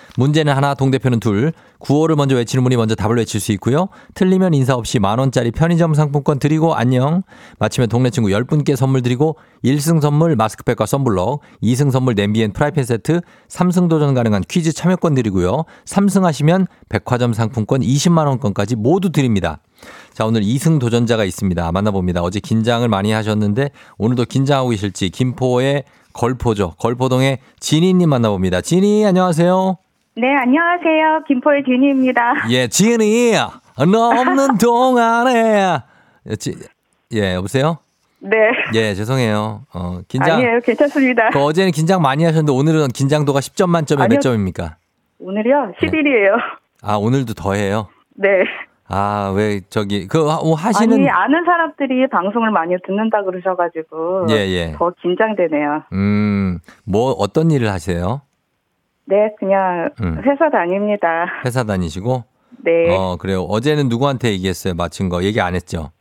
Speaker 1: 문제는 하나 동대표는 둘 구호를 먼저 외치는 분이 먼저 답을 외칠 수 있고요. 틀리면 인사 없이 만원짜리 편의점 상품권 드리고 안녕. 마치면 동네 친구 10분께 선물 드리고 1승 선물 마스크팩과 썬블럭 2승 선물 냄비 and 프라이팬 세트 3승 도전 가능한 퀴즈 참여권 드리고요. 3승 하시면 백화점 상품권 20만원권까지 모두 드립니다. 자, 오늘 2승 도전자가 있습니다. 만나봅니다. 어제 긴장을 많이 하셨는데 오늘도 긴장하고 계실지 김포의 걸포죠. 걸포동의 진희님 만나봅니다. 진희 안녕하세요.
Speaker 2: 네, 안녕하세요. 김포의 진희입니다.
Speaker 1: 예, 진희 너 없는 동안에 예, 지- 예, 여보세요?
Speaker 2: 네.
Speaker 1: 예, 죄송해요. 어, 긴장.
Speaker 2: 아니에요. 괜찮습니다.
Speaker 1: 그 어제는 긴장 많이 하셨는데 오늘은 긴장도가 10점 만점에 몇
Speaker 2: 아니요.
Speaker 1: 점입니까?
Speaker 2: 오늘이요? 10일이에요.
Speaker 1: 아, 오늘도 더해요.
Speaker 2: 네.
Speaker 1: 아, 왜 저기 그 하- 뭐 하시는
Speaker 2: 아니, 아는 사람들이 방송을 많이 듣는다 그러셔 가지고.
Speaker 1: 예, 예.
Speaker 2: 더 긴장되네요.
Speaker 1: 음, 뭐 어떤 일을 하세요?
Speaker 2: 네, 그냥
Speaker 1: 음.
Speaker 2: 회사 다닙니다.
Speaker 1: 회사 다니시고?
Speaker 2: 네.
Speaker 1: 어, 그래요. 어제는 누구한테 얘기했어요? 맞힌 거. 얘기 안 했죠?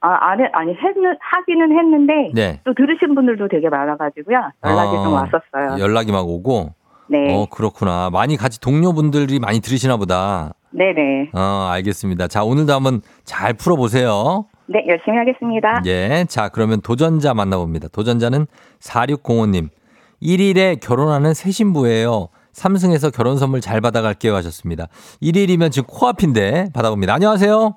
Speaker 2: 아, 안 해, 아니, 했는, 하기는 했는데.
Speaker 1: 네.
Speaker 2: 또 들으신 분들도 되게 많아가지고요. 연락이
Speaker 1: 어,
Speaker 2: 좀 왔었어요.
Speaker 1: 연락이 막 오고?
Speaker 2: 네.
Speaker 1: 어, 그렇구나. 많이 같이 동료분들이 많이 들으시나 보다.
Speaker 2: 네네.
Speaker 1: 어, 알겠습니다. 자, 오늘도 한번 잘 풀어보세요.
Speaker 2: 네, 열심히 하겠습니다.
Speaker 1: 예. 자, 그러면 도전자 만나봅니다. 도전자는 4605님. 1일에 결혼하는 새 신부예요. 삼승에서 결혼 선물 잘 받아갈게요 하셨습니다. 1일이면 지금 코앞인데 받아봅니다. 안녕하세요.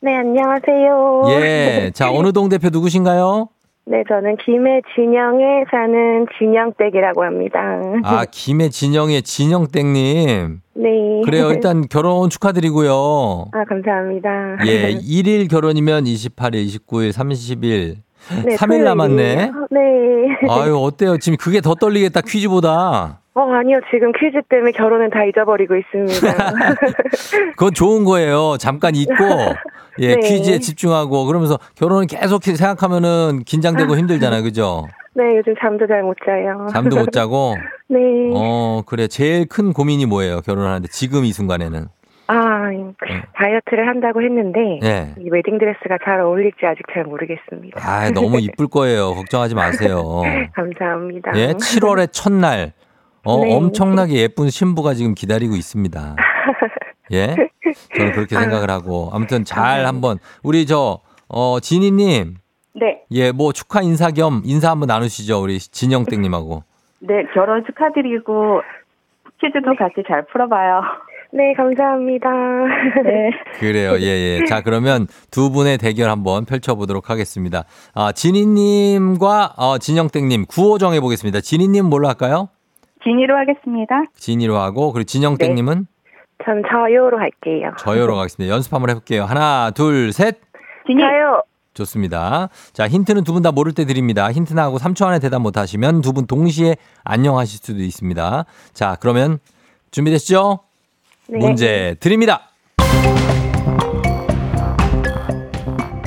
Speaker 7: 네, 안녕하세요.
Speaker 1: 예. [laughs] 자, 어느 동 대표 누구신가요?
Speaker 7: 네, 저는 김해 진영에 사는 진영댁이라고 합니다.
Speaker 1: 아, 김해 진영의 진영땡님.
Speaker 7: 네.
Speaker 1: 그래요. 일단 결혼 축하드리고요.
Speaker 7: 아, 감사합니다.
Speaker 1: 예, 1일 결혼이면 28일, 29일, 30일.
Speaker 7: 네,
Speaker 1: 3일 남았네.
Speaker 7: 토요일이에요. 네.
Speaker 1: 아유, 어때요? 지금 그게 더 떨리겠다, 퀴즈보다.
Speaker 7: 어, 아니요. 지금 퀴즈 때문에 결혼은 다 잊어버리고 있습니다. [laughs]
Speaker 1: 그건 좋은 거예요. 잠깐 잊고, 예,
Speaker 7: 네.
Speaker 1: 퀴즈에 집중하고, 그러면서 결혼을 계속 생각하면은 긴장되고 힘들잖아요. 그죠?
Speaker 7: 네, 요즘 잠도 잘 못 자요.
Speaker 1: 잠도 못 자고. [laughs]
Speaker 7: 네.
Speaker 1: 어, 그래. 제일 큰 고민이 뭐예요? 결혼하는데, 지금 이 순간에는.
Speaker 7: 아, 다이어트를 한다고 했는데
Speaker 1: 예.
Speaker 7: 이 웨딩 드레스가 잘 어울릴지 아직 잘 모르겠습니다.
Speaker 1: 아, 너무 이쁠 거예요. 걱정하지 마세요. [laughs]
Speaker 7: 감사합니다.
Speaker 1: 예, 7월의 첫날. 어,
Speaker 7: 네.
Speaker 1: 엄청나게 예쁜 신부가 지금 기다리고 있습니다. 예? 저는 그렇게 생각을 하고. 아무튼 잘 한번, 우리 저, 어, 지니님.
Speaker 2: 네.
Speaker 1: 예, 뭐 축하 인사 겸 인사 한번 나누시죠. 우리 진영 땡님하고.
Speaker 2: 네, 결혼 축하드리고 퀴즈도 같이 잘 풀어봐요.
Speaker 7: 네, 감사합니다. [laughs]
Speaker 2: 네.
Speaker 1: 그래요. 예, 예. 자, 그러면 두 분의 대결 한번 펼쳐보도록 하겠습니다. 아, 진희님과 어, 진영땡님 구호 정해보겠습니다. 진희님 뭘로 할까요?
Speaker 2: 진이로 하겠습니다.
Speaker 1: 진희로 하고, 그리고 진영땡님은
Speaker 7: 전 저요로 할게요.
Speaker 1: 저요로 가겠습니다. 연습 한번 해볼게요. 하나, 둘, 셋.
Speaker 2: 진이.
Speaker 7: 저요.
Speaker 1: 좋습니다. 자, 힌트는 두 분 다 모를 때 드립니다. 힌트 나하고 3초 안에 대답 못 하시면 두 분 동시에 안녕하실 수도 있습니다. 자, 그러면 준비됐죠?
Speaker 7: 네.
Speaker 1: 문제 드립니다.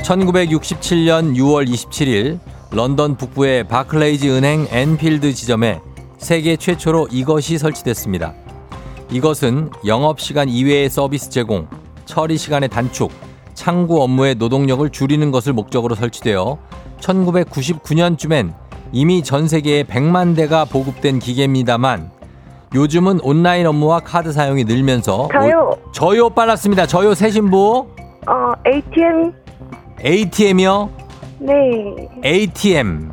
Speaker 1: 1967년 6월 27일 런던 북부의 바클레이즈 은행 앤필드 지점에 세계 최초로 이것이 설치됐습니다. 이것은 영업시간 이외의 서비스 제공, 처리 시간의 단축, 창구 업무의 노동력을 줄이는 것을 목적으로 설치되어 1999년쯤엔 이미 전 세계에 100만 대가 보급된 기계입니다만 요즘은 온라인 업무와 카드 사용이 늘면서
Speaker 7: 저요.
Speaker 1: 오- 저요 빨랐습니다. 저요 세신부
Speaker 7: 어, ATM.
Speaker 1: ATM이요.
Speaker 7: 네.
Speaker 1: ATM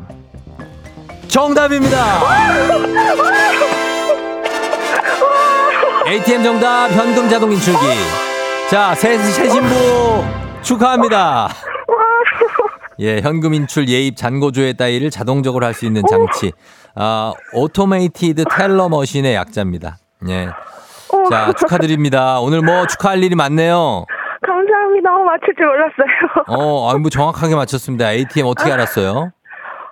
Speaker 1: 정답입니다. [laughs] ATM 정답 현금 자동 인출기. 자, 새, 새 신부 축하합니다. [laughs] 예, 현금 인출 예입 잔고조회 따위를 자동적으로 할 수 있는 장치. 아, Automated Teller Machine의 약자입니다. 예. 자, 축하드립니다. 오늘 뭐 축하할 일이 많네요.
Speaker 7: 감사합니다. 어, 맞출 줄 몰랐어요.
Speaker 1: 어, 아, 뭐 정확하게 맞췄습니다. ATM 어떻게 알았어요?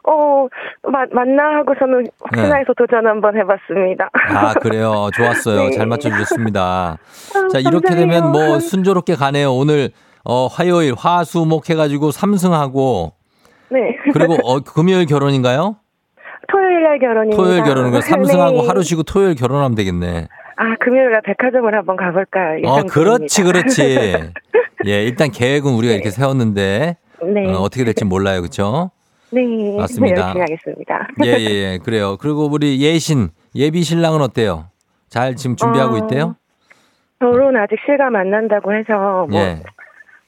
Speaker 7: 어, 마, 맞나 하고서는 혹시나 해서 도전 한번 해봤습니다.
Speaker 1: 네. 아, 그래요. 좋았어요. [laughs]
Speaker 7: 네.
Speaker 1: 잘 맞춰주셨습니다.
Speaker 7: 아,
Speaker 1: 자, 이렇게
Speaker 7: 감사해요.
Speaker 1: 되면 뭐 순조롭게 가네요. 오늘, 어, 화요일, 화, 수, 목 해가지고 삼승하고,
Speaker 7: 네.
Speaker 1: 그리고, 어, 금요일 결혼인가요?
Speaker 7: 토요일 날 결혼입니다.
Speaker 1: 토요일 결혼인 거 삼승하고
Speaker 7: 네.
Speaker 1: 하루 쉬고 토요일 결혼하면 되겠네.
Speaker 7: 아, 금요일 날 백화점을 한번 가볼까
Speaker 1: 어, 그렇지. 그렇지. [laughs] 예, 일단 계획은 우리가 이렇게 세웠는데,
Speaker 7: 네.
Speaker 1: 어, 어떻게 될지 몰라요. 그쵸?
Speaker 7: 네.
Speaker 1: 맞습니다.
Speaker 7: 열심히 하겠습니다.
Speaker 1: 예, 예, 예. 그래요. 그리고 우리 예신, 예비 신랑은 어때요? 잘 지금 준비하고
Speaker 7: 어,
Speaker 1: 있대요?
Speaker 7: 결혼 아직 실감 안 난다고 해서 뭐
Speaker 1: 예.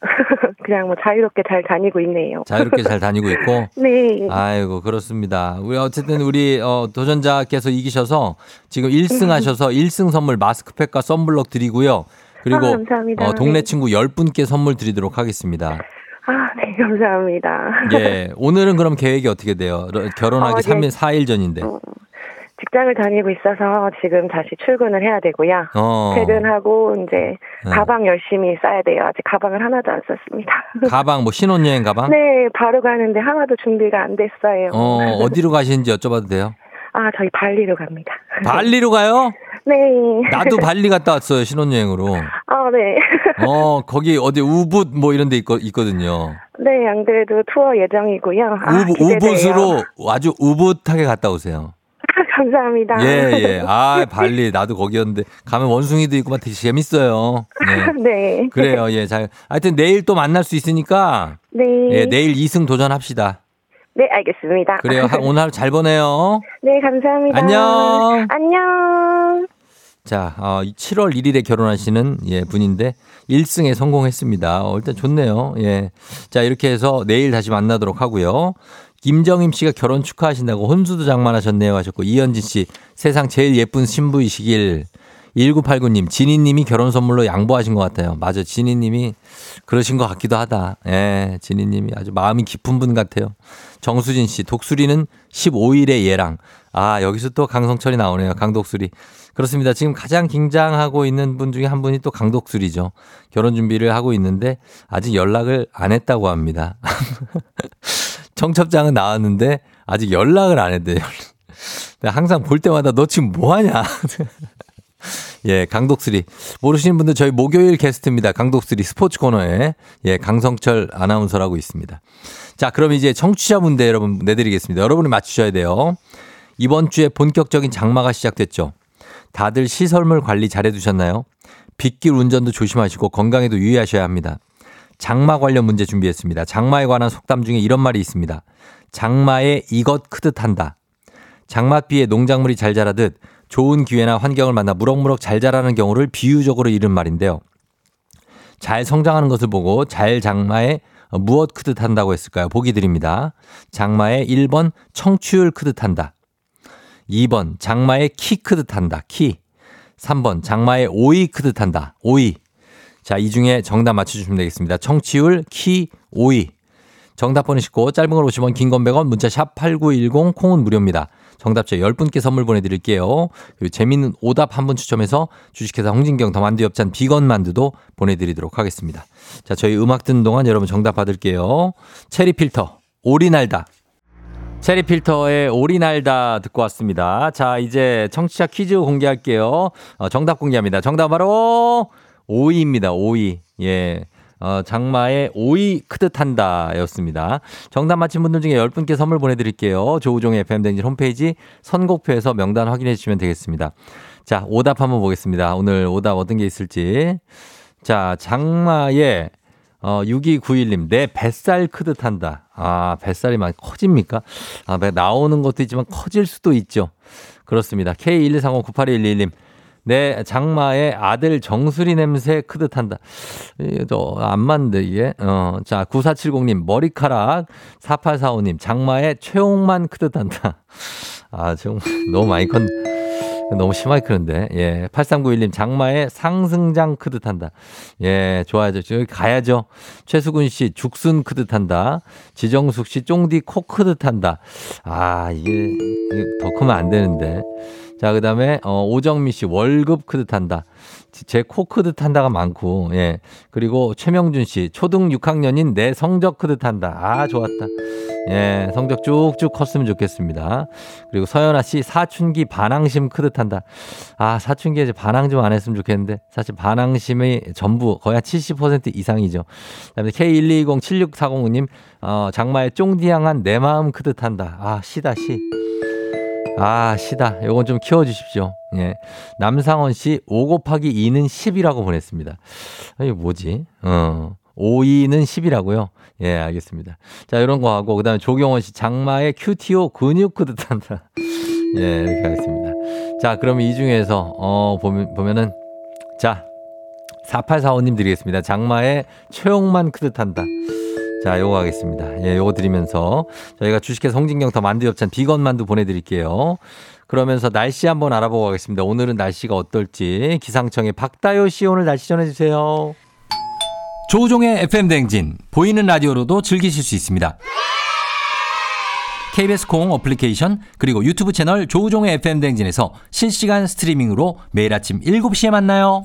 Speaker 1: [laughs]
Speaker 7: 그냥 뭐 자유롭게 잘 다니고 있네요.
Speaker 1: 자유롭게 잘 다니고 있고. [laughs]
Speaker 7: 네.
Speaker 1: 아이고 그렇습니다. 우리 어쨌든 우리 어, 도전자께서 이기셔서 지금 1승 하셔서 1승 선물 마스크팩과 썬블럭 드리고요. 그리고
Speaker 7: 아, 감사합니다.
Speaker 1: 어, 동네
Speaker 7: 네.
Speaker 1: 친구 10분께 선물 드리도록 하겠습니다.
Speaker 7: 아, 네, 감사합니다.
Speaker 1: 예. [laughs] 오늘은 그럼 계획이 어떻게 돼요? 러- 결혼하기
Speaker 7: 어, 네.
Speaker 1: 3일 4일 전인데.
Speaker 7: 어, 직장을 다니고 있어서 지금 다시 출근을 해야 되고요.
Speaker 1: 어.
Speaker 7: 퇴근하고 이제
Speaker 1: 네.
Speaker 7: 가방 열심히 싸야 돼요. 아직 가방을 하나도 안 썼습니다. [laughs]
Speaker 1: 가방 뭐 신혼여행 가방?
Speaker 7: 네, 바로 가는데 하나도 준비가 안 됐어요.
Speaker 1: 어, 어디로 가시는지 여쭤봐도 돼요?
Speaker 7: 아, 저희 발리로 갑니다. [laughs]
Speaker 1: 발리로 가요?
Speaker 7: 네.
Speaker 1: 나도 발리 갔다 왔어요, 신혼여행으로.
Speaker 7: 아, 네.
Speaker 1: 어, 거기 어디 우붓 뭐 이런 데 있거, 있거든요.
Speaker 7: 네, 안 그래도 투어 예정이고요. 아,
Speaker 1: 우붓,
Speaker 7: 기대돼요.
Speaker 1: 우붓으로 아주 우붓하게 갔다 오세요.
Speaker 7: 감사합니다.
Speaker 1: 예, 예. 아, 발리. 나도 거기였는데. 가면 원숭이도 있고 막 되게 재밌어요. 예. [laughs]
Speaker 7: 네.
Speaker 1: 그래요. 예, 잘. 하여튼 내일 또 만날 수 있으니까.
Speaker 7: 네.
Speaker 1: 예, 내일 2승 도전합시다.
Speaker 7: 네, 알겠습니다.
Speaker 1: 그래요. 하- 오늘 하루 잘 보내요.
Speaker 7: 네, 감사합니다.
Speaker 1: 안녕.
Speaker 7: 안녕.
Speaker 1: 자, 어, 7월 1일에 결혼하시는 예, 분인데 1승에 성공했습니다. 어, 일단 좋네요. 예. 자, 이렇게 해서 내일 다시 만나도록 하고요. 김정임 씨가 결혼 축하하신다고 혼수도 장만하셨네요 하셨고 이현진 씨 세상 제일 예쁜 신부이시길 1989님 진희님이 결혼 선물로 양보하신 것 같아요. 맞아 진희님이 그러신 것 같기도 하다. 예, 진희님이 아주 마음이 깊은 분 같아요. 정수진 씨 독수리는 15일의 예랑. 아 여기서 또 강성철이 나오네요. 강독수리. 그렇습니다. 지금 가장 긴장하고 있는 분 중에 한 분이 또 강독수리죠. 결혼 준비를 하고 있는데 아직 연락을 안 했다고 합니다. [laughs] 청첩장은 나왔는데 아직 연락을 안 했대요. [laughs] 항상 볼 때마다 너 지금 뭐 하냐? [laughs] 예, 강독수리. 모르시는 분들 저희 목요일 게스트입니다. 강독수리 스포츠 코너에 예, 강성철 아나운서라고 있습니다. 자, 그럼 이제 청취자 문제 여러분 내드리겠습니다. 여러분이 맞추셔야 돼요. 이번 주에 본격적인 장마가 시작됐죠. 다들 시설물 관리 잘 해 두셨나요? 빗길 운전도 조심하시고 건강에도 유의하셔야 합니다. 장마 관련 문제 준비했습니다. 장마에 관한 속담 중에 이런 말이 있습니다. 장마에 이것 크듯 한다. 장맛비에 농작물이 잘 자라듯 좋은 기회나 환경을 만나 무럭무럭 잘 자라는 경우를 비유적으로 이른 말인데요. 잘 성장하는 것을 보고 잘 장마에 어, 무엇 크듯 한다고 했을까요? 보기 드립니다. 장마의 1번 청취율 크듯 한다. 2번 장마의 키 크듯 한다. 키. 3번 장마의 오이 크듯 한다. 오이. 자, 이 중에 정답 맞춰주시면 되겠습니다. 청취율, 키, 오이. 정답 보내시고 짧은 걸 50원, 긴 건 100원, 문자 샵 8910, 콩은 무료입니다. 정답자 10분께 선물 보내드릴게요. 그리고 재밌는 오답 한 분 추첨해서 주식회사 홍진경 더 만두 엽찬 비건 만두도 보내드리도록 하겠습니다. 자, 저희 음악 듣는 동안 여러분 정답 받을게요. 체리 필터, 오리 날다. 체리 필터의 오리 날다 듣고 왔습니다. 자, 이제 청취자 퀴즈 공개할게요. 어, 정답 공개합니다. 정답 바로 오이입니다. 오이. 예. 어, 장마의 오이 크듯한다 였습니다. 정답 맞힌 분들 중에 10분께 선물 보내드릴게요. 조우종의 FM댕진 홈페이지 선곡표에서 명단 확인해 주시면 되겠습니다. 자, 오답 한번 보겠습니다. 오늘 오답 어떤 게 있을지. 자, 장마의 어, 6291님, 내 뱃살 크듯한다. 아, 뱃살이 많이 커집니까? 아, 배 나오는 것도 있지만 커질 수도 있죠. 그렇습니다. K123598111님, 내 장마의 아들 정수리 냄새 크듯한다. 저안 맞는데 이게. 어, 자 9470님 머리카락 4845님 장마의 최홍만 크듯한다. 아 지금 너무 많이 컸. 너무 심하게 크는데. 예. 8391님, 장마의 상승장 크듯 한다. 예, 좋아야죠. 여기 가야죠. 최수근 씨, 죽순 크듯 한다. 지정숙 씨, 쫑디 코 크듯 한다. 아, 이게, 이게 더 크면 안 되는데. 자, 그 다음에, 어, 오정미 씨, 월급 크듯한다. 제 코 크듯한다가 많고, 예. 그리고 최명준 씨, 초등 6학년인 내 성적 크듯한다. 아, 좋았다. 예, 성적 쭉쭉 컸으면 좋겠습니다. 그리고 서연아 씨, 사춘기 반항심 크듯한다. 아, 사춘기에 이제 반항 좀 안 했으면 좋겠는데, 사실 반항심이 전부 거의 한 70% 이상이죠. 그 다음에 K1207640님, 어, 장마에 쫑디향한 내 마음 크듯한다. 아, 시다, 시. 아, 시다. 요건 좀 키워주십시오. 예. 남상원 씨, 5 곱하기 2는 10이라고 보냈습니다. 이게 뭐지? 어. 5, 2는 10이라고요? 예, 알겠습니다. 자, 이런 거 하고, 그 다음에 조경원 씨, 장마의 큐티오 근육 크듯한다. [laughs] 예, 이렇게 하겠습니다. 자, 그럼 이 중에서, 어, 보면, 보면은, 자, 4845님 드리겠습니다. 장마의 최홍만 크듯한다. 자, 요거 하겠습니다. 예, 요거 드리면서 저희가 주식회사 홍진경 더 만두 엽찬 비건 만두 보내드릴게요. 그러면서 날씨 한번 알아보고 가겠습니다. 오늘은 날씨가 어떨지 기상청의 박다요 씨 오늘 날씨 전해주세요. 조우종의 FM 댕진 보이는 라디오로도 즐기실 수 있습니다. KBS 콩 어플리케이션 그리고 유튜브 채널 조우종의 FM 대행진에서 실시간 스트리밍으로 매일 아침 7시에 만나요.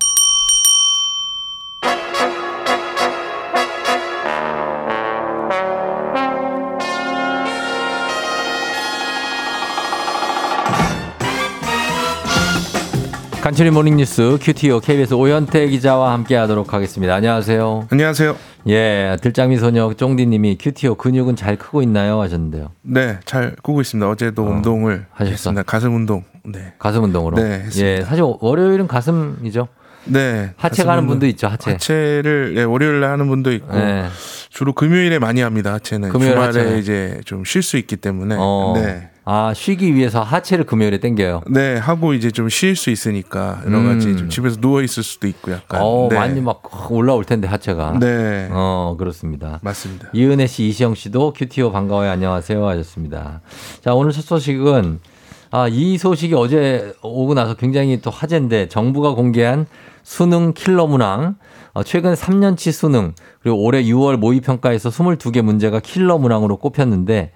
Speaker 1: 간추린 모닝뉴스 큐티오 KBS 오현태 기자와 함께하도록 하겠습니다. 안녕하세요.
Speaker 8: 안녕하세요.
Speaker 1: 예, 들장미 소녀 쫑디님이 큐티오 근육은 잘 크고 있나요 하셨는데요.
Speaker 8: 네, 잘 꾸고 있습니다. 어제도 운동을
Speaker 1: 하셨어?
Speaker 8: 했습니다. 가슴 운동. 네.
Speaker 1: 가슴 운동으로.
Speaker 8: 네, 했습니다.
Speaker 1: 예, 사실 월요일은 가슴이죠.
Speaker 8: 네.
Speaker 1: 하체 가는. 분도 있죠. 하체.
Speaker 8: 하체를 네, 월요일에 하는 분도 있고
Speaker 1: 네.
Speaker 8: 주로 금요일에 많이 합니다. 하체는
Speaker 1: 금요일
Speaker 8: 주말에
Speaker 1: 하체.
Speaker 8: 이제 좀 쉴 수 있기 때문에
Speaker 1: 어.
Speaker 8: 네.
Speaker 1: 아, 쉬기 위해서 하체를 금요일에 땡겨요.
Speaker 8: 네, 하고 이제 좀 쉴 수 있으니까 여러 가지
Speaker 1: 음.
Speaker 8: 좀 집에서 누워 있을 수도 있고 약간.
Speaker 1: 어,
Speaker 8: 네.
Speaker 1: 많이 막 올라올 텐데 하체가.
Speaker 8: 네.
Speaker 1: 어, 그렇습니다.
Speaker 8: 맞습니다.
Speaker 1: 이은혜 씨, 이시영 씨도 큐티오 반가워요. 안녕하세요. 하셨습니다. 자, 오늘 첫 소식은 아, 이 소식이 어제 오고 나서 굉장히 또 화제인데 정부가 공개한 수능 킬러 문항 어, 최근 3년치 수능 그리고 올해 6월 모의평가에서 22개 문제가 킬러 문항으로 꼽혔는데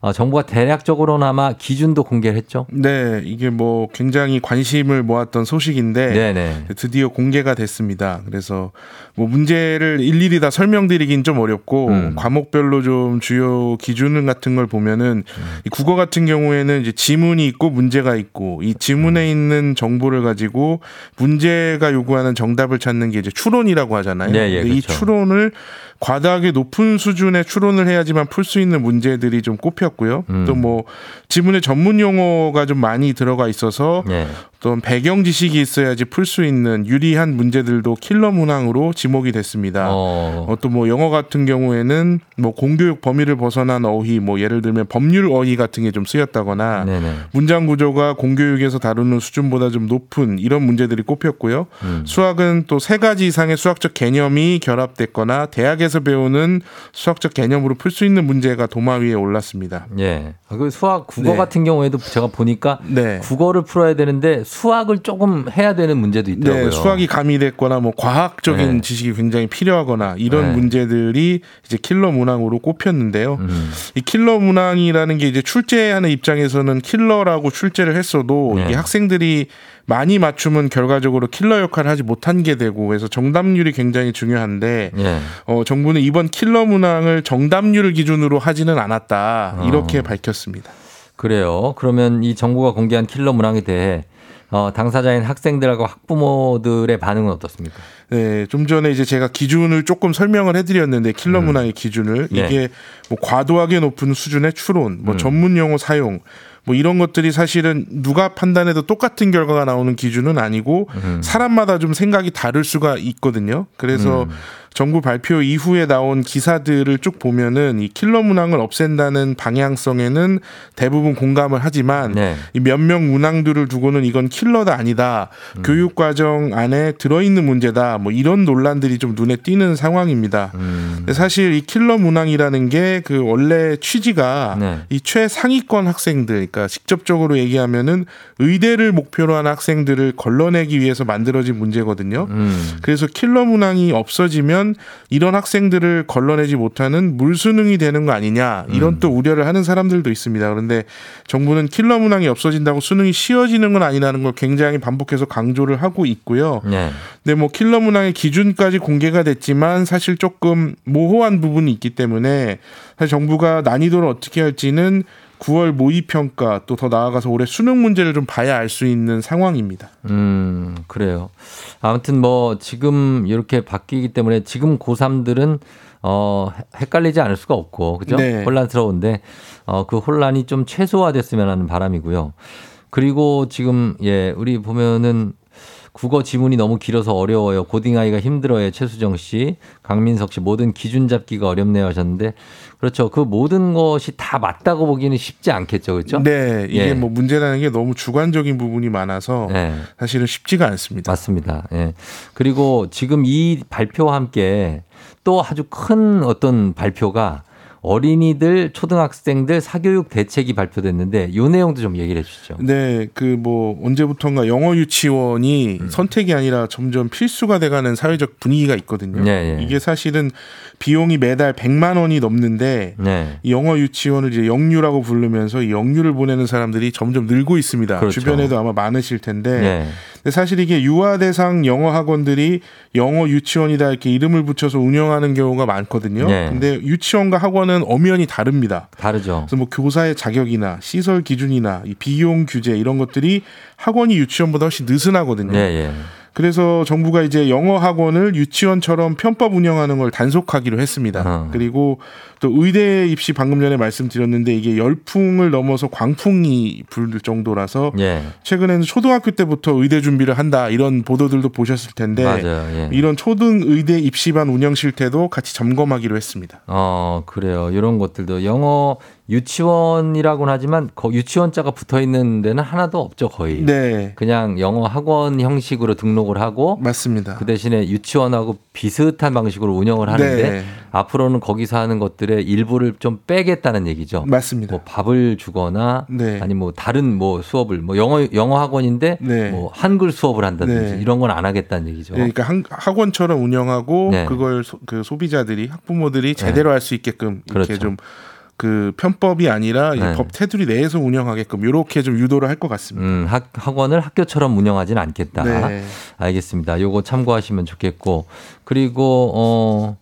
Speaker 1: 어, 정부가 대략적으로나마 기준도 공개를 했죠.
Speaker 8: 네, 이게 뭐 굉장히 관심을 모았던 소식인데
Speaker 1: 네네.
Speaker 8: 드디어 공개가 됐습니다. 그래서 뭐 문제를 일일이 다 설명드리긴 좀 어렵고
Speaker 1: 음.
Speaker 8: 과목별로 좀 주요 기준 같은 걸 보면은
Speaker 1: 음.
Speaker 8: 이 국어 같은 경우에는 이제 지문이 있고 문제가 있고 이 지문에
Speaker 1: 음.
Speaker 8: 있는 정보를 가지고 문제가 요구하는 정답을 찾는 게 이제 추론이라고 하잖아요.
Speaker 1: 네, 예,
Speaker 8: 이
Speaker 1: 그렇죠.
Speaker 8: 추론을 과다하게 높은 수준의 추론을 해야지만 풀 수 있는 문제들이 좀 꼽 혔고요.
Speaker 1: 음.
Speaker 8: 또뭐 지문에 전문 용어가 좀 많이 들어가 있어서
Speaker 1: 예.
Speaker 8: 어떤 배경 지식이 있어야지 풀 수 있는 유리한 문제들도 킬러 문항으로 지목이 됐습니다.
Speaker 1: 어.
Speaker 8: 또 뭐 영어 같은 경우에는 뭐 공교육 범위를 벗어난 어휘, 뭐 예를 들면 법률 어휘 같은 게 좀 쓰였다거나
Speaker 1: 네네.
Speaker 8: 문장 구조가 공교육에서 다루는 수준보다 좀 높은 이런 문제들이 꼽혔고요.
Speaker 1: 음.
Speaker 8: 수학은 또 세 가지 이상의 수학적 개념이 결합됐거나 대학에서 배우는 수학적 개념으로 풀 수 있는 문제가 도마 위에 올랐습니다.
Speaker 1: 예. 그 수학 국어
Speaker 8: 네.
Speaker 1: 같은 경우에도 제가 보니까
Speaker 8: 네.
Speaker 1: 국어를 풀어야 되는데 수학을 조금 해야 되는 문제도 있더라고요.
Speaker 8: 네, 수학이 가미됐거나 뭐 과학적인
Speaker 1: 네.
Speaker 8: 지식이 굉장히 필요하거나 이런
Speaker 1: 네.
Speaker 8: 문제들이 이제 킬러 문항으로 꼽혔는데요.
Speaker 1: 음.
Speaker 8: 이 킬러 문항이라는 게 이제 출제하는 입장에서는 킬러라고 출제를 했어도
Speaker 1: 네.
Speaker 8: 이게 학생들이 많이 맞추면 결과적으로 킬러 역할을 하지 못한 게 되고 그래서 정답률이 굉장히 중요한데
Speaker 1: 예.
Speaker 8: 어, 정부는 이번 킬러 문항을 정답률을 기준으로 하지는 않았다 이렇게
Speaker 1: 어.
Speaker 8: 밝혔습니다.
Speaker 1: 그래요. 그러면 이 정부가 공개한 킬러 문항에 대해 어, 당사자인 학생들하고 학부모들의 반응은 어떻습니까?
Speaker 8: 네, 좀 전에 이제 제가 기준을 조금 설명을 해드렸는데 킬러 문항의 기준을
Speaker 1: 네.
Speaker 8: 이게 뭐 과도하게 높은 수준의 추론, 뭐
Speaker 1: 음.
Speaker 8: 전문 용어 사용, 뭐 이런 것들이 사실은 누가 판단해도 똑같은 결과가 나오는 기준은 아니고
Speaker 1: 음.
Speaker 8: 사람마다 좀 생각이 다를 수가 있거든요. 그래서
Speaker 1: 음.
Speaker 8: 정부 발표 이후에 나온 기사들을 쭉 보면은 이 킬러 문항을 없앤다는 방향성에는 대부분 공감을 하지만
Speaker 1: 네.
Speaker 8: 이몇명 문항들을 두고는 이건 킬러다 아니다.
Speaker 1: 음.
Speaker 8: 교육 과정 안에 들어있는 문제다. 뭐 이런 논란들이 좀 눈에 띄는 상황입니다.
Speaker 1: 음.
Speaker 8: 사실 이 킬러 문항이라는 게 그 원래 취지가
Speaker 1: 네.
Speaker 8: 이 최상위권 학생들, 그러니까 직접적으로 얘기하면은 의대를 목표로 한 학생들을 걸러내기 위해서 만들어진 문제거든요.
Speaker 1: 음.
Speaker 8: 그래서 킬러 문항이 없어지면 이런 학생들을 걸러내지 못하는 물수능이 되는 거 아니냐 이런
Speaker 1: 음.
Speaker 8: 또 우려를 하는 사람들도 있습니다. 그런데 정부는 킬러 문항이 없어진다고 수능이 쉬워지는 건 아니라는 걸 굉장히 반복해서 강조를 하고 있고요.
Speaker 1: 네.
Speaker 8: 근데 뭐 킬러 문항의 기준까지 공개가 됐지만 사실 조금 모호한 부분이 있기 때문에 사실 정부가 난이도를 어떻게 할지는 9월 모의 평가 또 더 나아가서 올해 수능 문제를 좀 봐야 알 수 있는 상황입니다.
Speaker 1: 음, 그래요. 아무튼 뭐 지금 이렇게 바뀌기 때문에 지금 고3들은 어, 헷갈리지 않을 수가 없고, 그죠?
Speaker 8: 네.
Speaker 1: 혼란스러운데, 어, 그 혼란이 좀 최소화됐으면 하는 바람이고요. 그리고 지금, 예, 우리 보면은 국어 지문이 너무 길어서 어려워요. 고딩아이가 힘들어요. 최수정 씨, 강민석 씨, 모든 기준 잡기가 어렵네요 하셨는데, 그렇죠. 그 모든 것이 다 맞다고 보기는 쉽지 않겠죠. 그렇죠?
Speaker 8: 네, 이게
Speaker 1: 예.
Speaker 8: 뭐 문제라는 게 너무 주관적인 부분이 많아서
Speaker 1: 네.
Speaker 8: 사실은 쉽지가 않습니다.
Speaker 1: 맞습니다. 예. 그리고 지금 이 발표와 함께 또 아주 큰 어떤 발표가 어린이들, 초등학생들 사교육 대책이 발표됐는데 이 내용도 좀 얘기를 해 주시죠.
Speaker 8: 네, 그 뭐 언제부턴가 영어 유치원이
Speaker 1: 음.
Speaker 8: 선택이 아니라 점점 필수가 돼가는 사회적 분위기가 있거든요.
Speaker 1: 네, 네.
Speaker 8: 이게 사실은 비용이 매달 100만 원이 넘는데
Speaker 1: 네.
Speaker 8: 이 영어 유치원을 이제 영유라고 부르면서 이 영유를 보내는 사람들이 점점 늘고 있습니다.
Speaker 1: 그렇죠.
Speaker 8: 주변에도 아마 많으실 텐데
Speaker 1: 네.
Speaker 8: 근데 사실 이게 유아 대상 영어 학원들이 영어 유치원이다 이렇게 이름을 붙여서 운영하는 경우가 많거든요.
Speaker 1: 네.
Speaker 8: 근데 유치원과 학원은 엄연히 다릅니다.
Speaker 1: 다르죠.
Speaker 8: 그래서 뭐 교사의 자격이나 시설 기준이나 이 비용 규제 이런 것들이 학원이 유치원보다 훨씬 느슨하거든요.
Speaker 1: 네, 예.
Speaker 8: 그래서 정부가 이제 영어 학원을 유치원처럼 편법 운영하는 걸 단속하기로 했습니다.
Speaker 1: 어.
Speaker 8: 그리고 또 의대 입시 방금 전에 말씀드렸는데 이게 열풍을 넘어서 광풍이 불 정도라서
Speaker 1: 예.
Speaker 8: 최근에는 초등학교 때부터 의대 준비를 한다 이런 보도들도 보셨을 텐데.
Speaker 1: 예.
Speaker 8: 이런 초등 의대 입시반 운영 실태도 같이 점검하기로 했습니다.
Speaker 1: 어, 그래요. 이런 것들도 영어 유치원이라고는 하지만 거 유치원자가 붙어 있는 데는 하나도 없죠, 거의.
Speaker 8: 네,
Speaker 1: 그냥 영어 학원 형식으로 등록을 하고
Speaker 8: 맞습니다.
Speaker 1: 그 대신에 유치원하고 비슷한 방식으로 운영을 하는데
Speaker 8: 네.
Speaker 1: 앞으로는 거기서 하는 것들의 일부를 좀 빼겠다는 얘기죠.
Speaker 8: 맞습니다.
Speaker 1: 뭐 밥을 주거나
Speaker 8: 네.
Speaker 1: 아니 뭐 다른 뭐 수업을 뭐 영어 영어 학원인데
Speaker 8: 네.
Speaker 1: 뭐 한글 수업을 한다든지
Speaker 8: 네.
Speaker 1: 이런 건 안 하겠다는 얘기죠.
Speaker 8: 그러니까 한- 학원처럼 운영하고
Speaker 1: 네.
Speaker 8: 그걸 소, 그 소비자들이 학부모들이 제대로 할 수 있게끔 이렇게
Speaker 1: 그렇죠.
Speaker 8: 좀 그 편법이 아니라 이
Speaker 1: 네.
Speaker 8: 법 테두리 내에서 운영하게끔 이렇게 좀 유도를 할 것 같습니다.
Speaker 1: 음, 학, 학원을 학교처럼 운영하지는 않겠다.
Speaker 8: 네.
Speaker 1: 알겠습니다. 요거 참고하시면 좋겠고 그리고 어.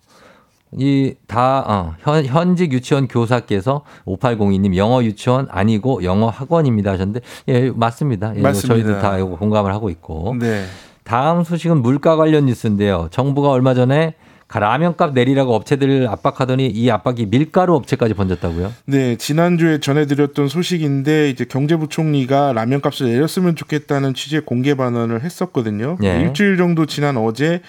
Speaker 1: 이다 어, 현, 현직 유치원 교사께서 5802님 영어 유치원 아니고 영어 학원입니다 하셨는데 예 맞습니다. 예,
Speaker 8: 맞습니다.
Speaker 1: 저희도 다 공감을 하고 있고
Speaker 8: 네.
Speaker 1: 다음 소식은 물가 관련 뉴스인데요. 정부가 얼마 전에 라면값 내리라고 업체들 압박하더니 이 압박이 밀가루 업체까지 번졌다고요?
Speaker 8: 네, 지난주에 전해드렸던 소식인데 이제 경제부총리가 라면값을 내렸으면 좋겠다는 취지의 공개 발언을 했었거든요.
Speaker 1: 예.
Speaker 8: 일주일 정도 지난 어제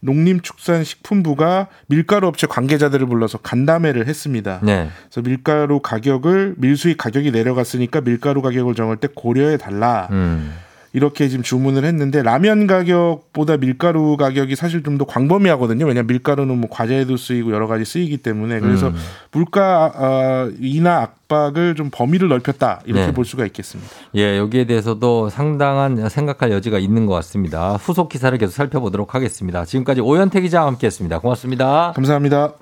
Speaker 8: 농림축산식품부가 밀가루 업체 관계자들을 불러서 간담회를 했습니다.
Speaker 1: 네.
Speaker 8: 그래서 밀가루 가격을 밀수입 가격이 내려갔으니까 밀가루 가격을 정할 때 고려해 달라.
Speaker 1: 음.
Speaker 8: 이렇게 지금 주문을 했는데 라면 가격보다 밀가루 가격이 사실 좀 더 광범위하거든요. 왜냐하면 밀가루는 뭐 과자에도 쓰이고 여러 가지 쓰이기 때문에 그래서
Speaker 1: 음.
Speaker 8: 물가 어, 인하 압박을 좀 범위를 넓혔다 이렇게
Speaker 1: 네.
Speaker 8: 볼 수가 있겠습니다.
Speaker 1: 예, 여기에 대해서도 상당한 생각할 여지가 있는 것 같습니다. 후속 기사를 계속 살펴보도록 하겠습니다. 지금까지 오현태 기자와 함께했습니다. 고맙습니다.
Speaker 8: 감사합니다.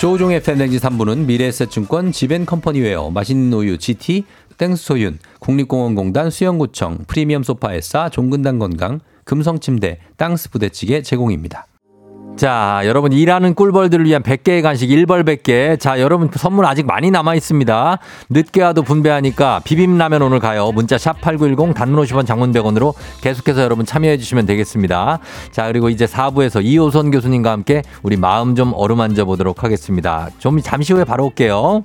Speaker 1: 조우종의 팬댕지 3부는 미래에셋증권 지벤컴퍼니웨어 맛있는 우유 GT 땡스소윤 국립공원공단 수영구청 프리미엄 소파에싸 종근당 건강 금성침대 땅스 부대찌개 제공입니다. 자, 여러분 일하는 꿀벌들을 위한 100개의 간식 1벌 100개. 자, 여러분 선물 아직 많이 남아 있습니다. 늦게 와도 분배하니까 비빔라면 오늘 가요. 문자 샵 8910 단문 50원 장문 100원으로 계속해서 여러분 참여해 주시면 되겠습니다. 자, 그리고 이제 4부에서 이호선 교수님과 함께 우리 마음 좀 어루만져 보도록 하겠습니다. 좀 잠시 후에 바로 올게요.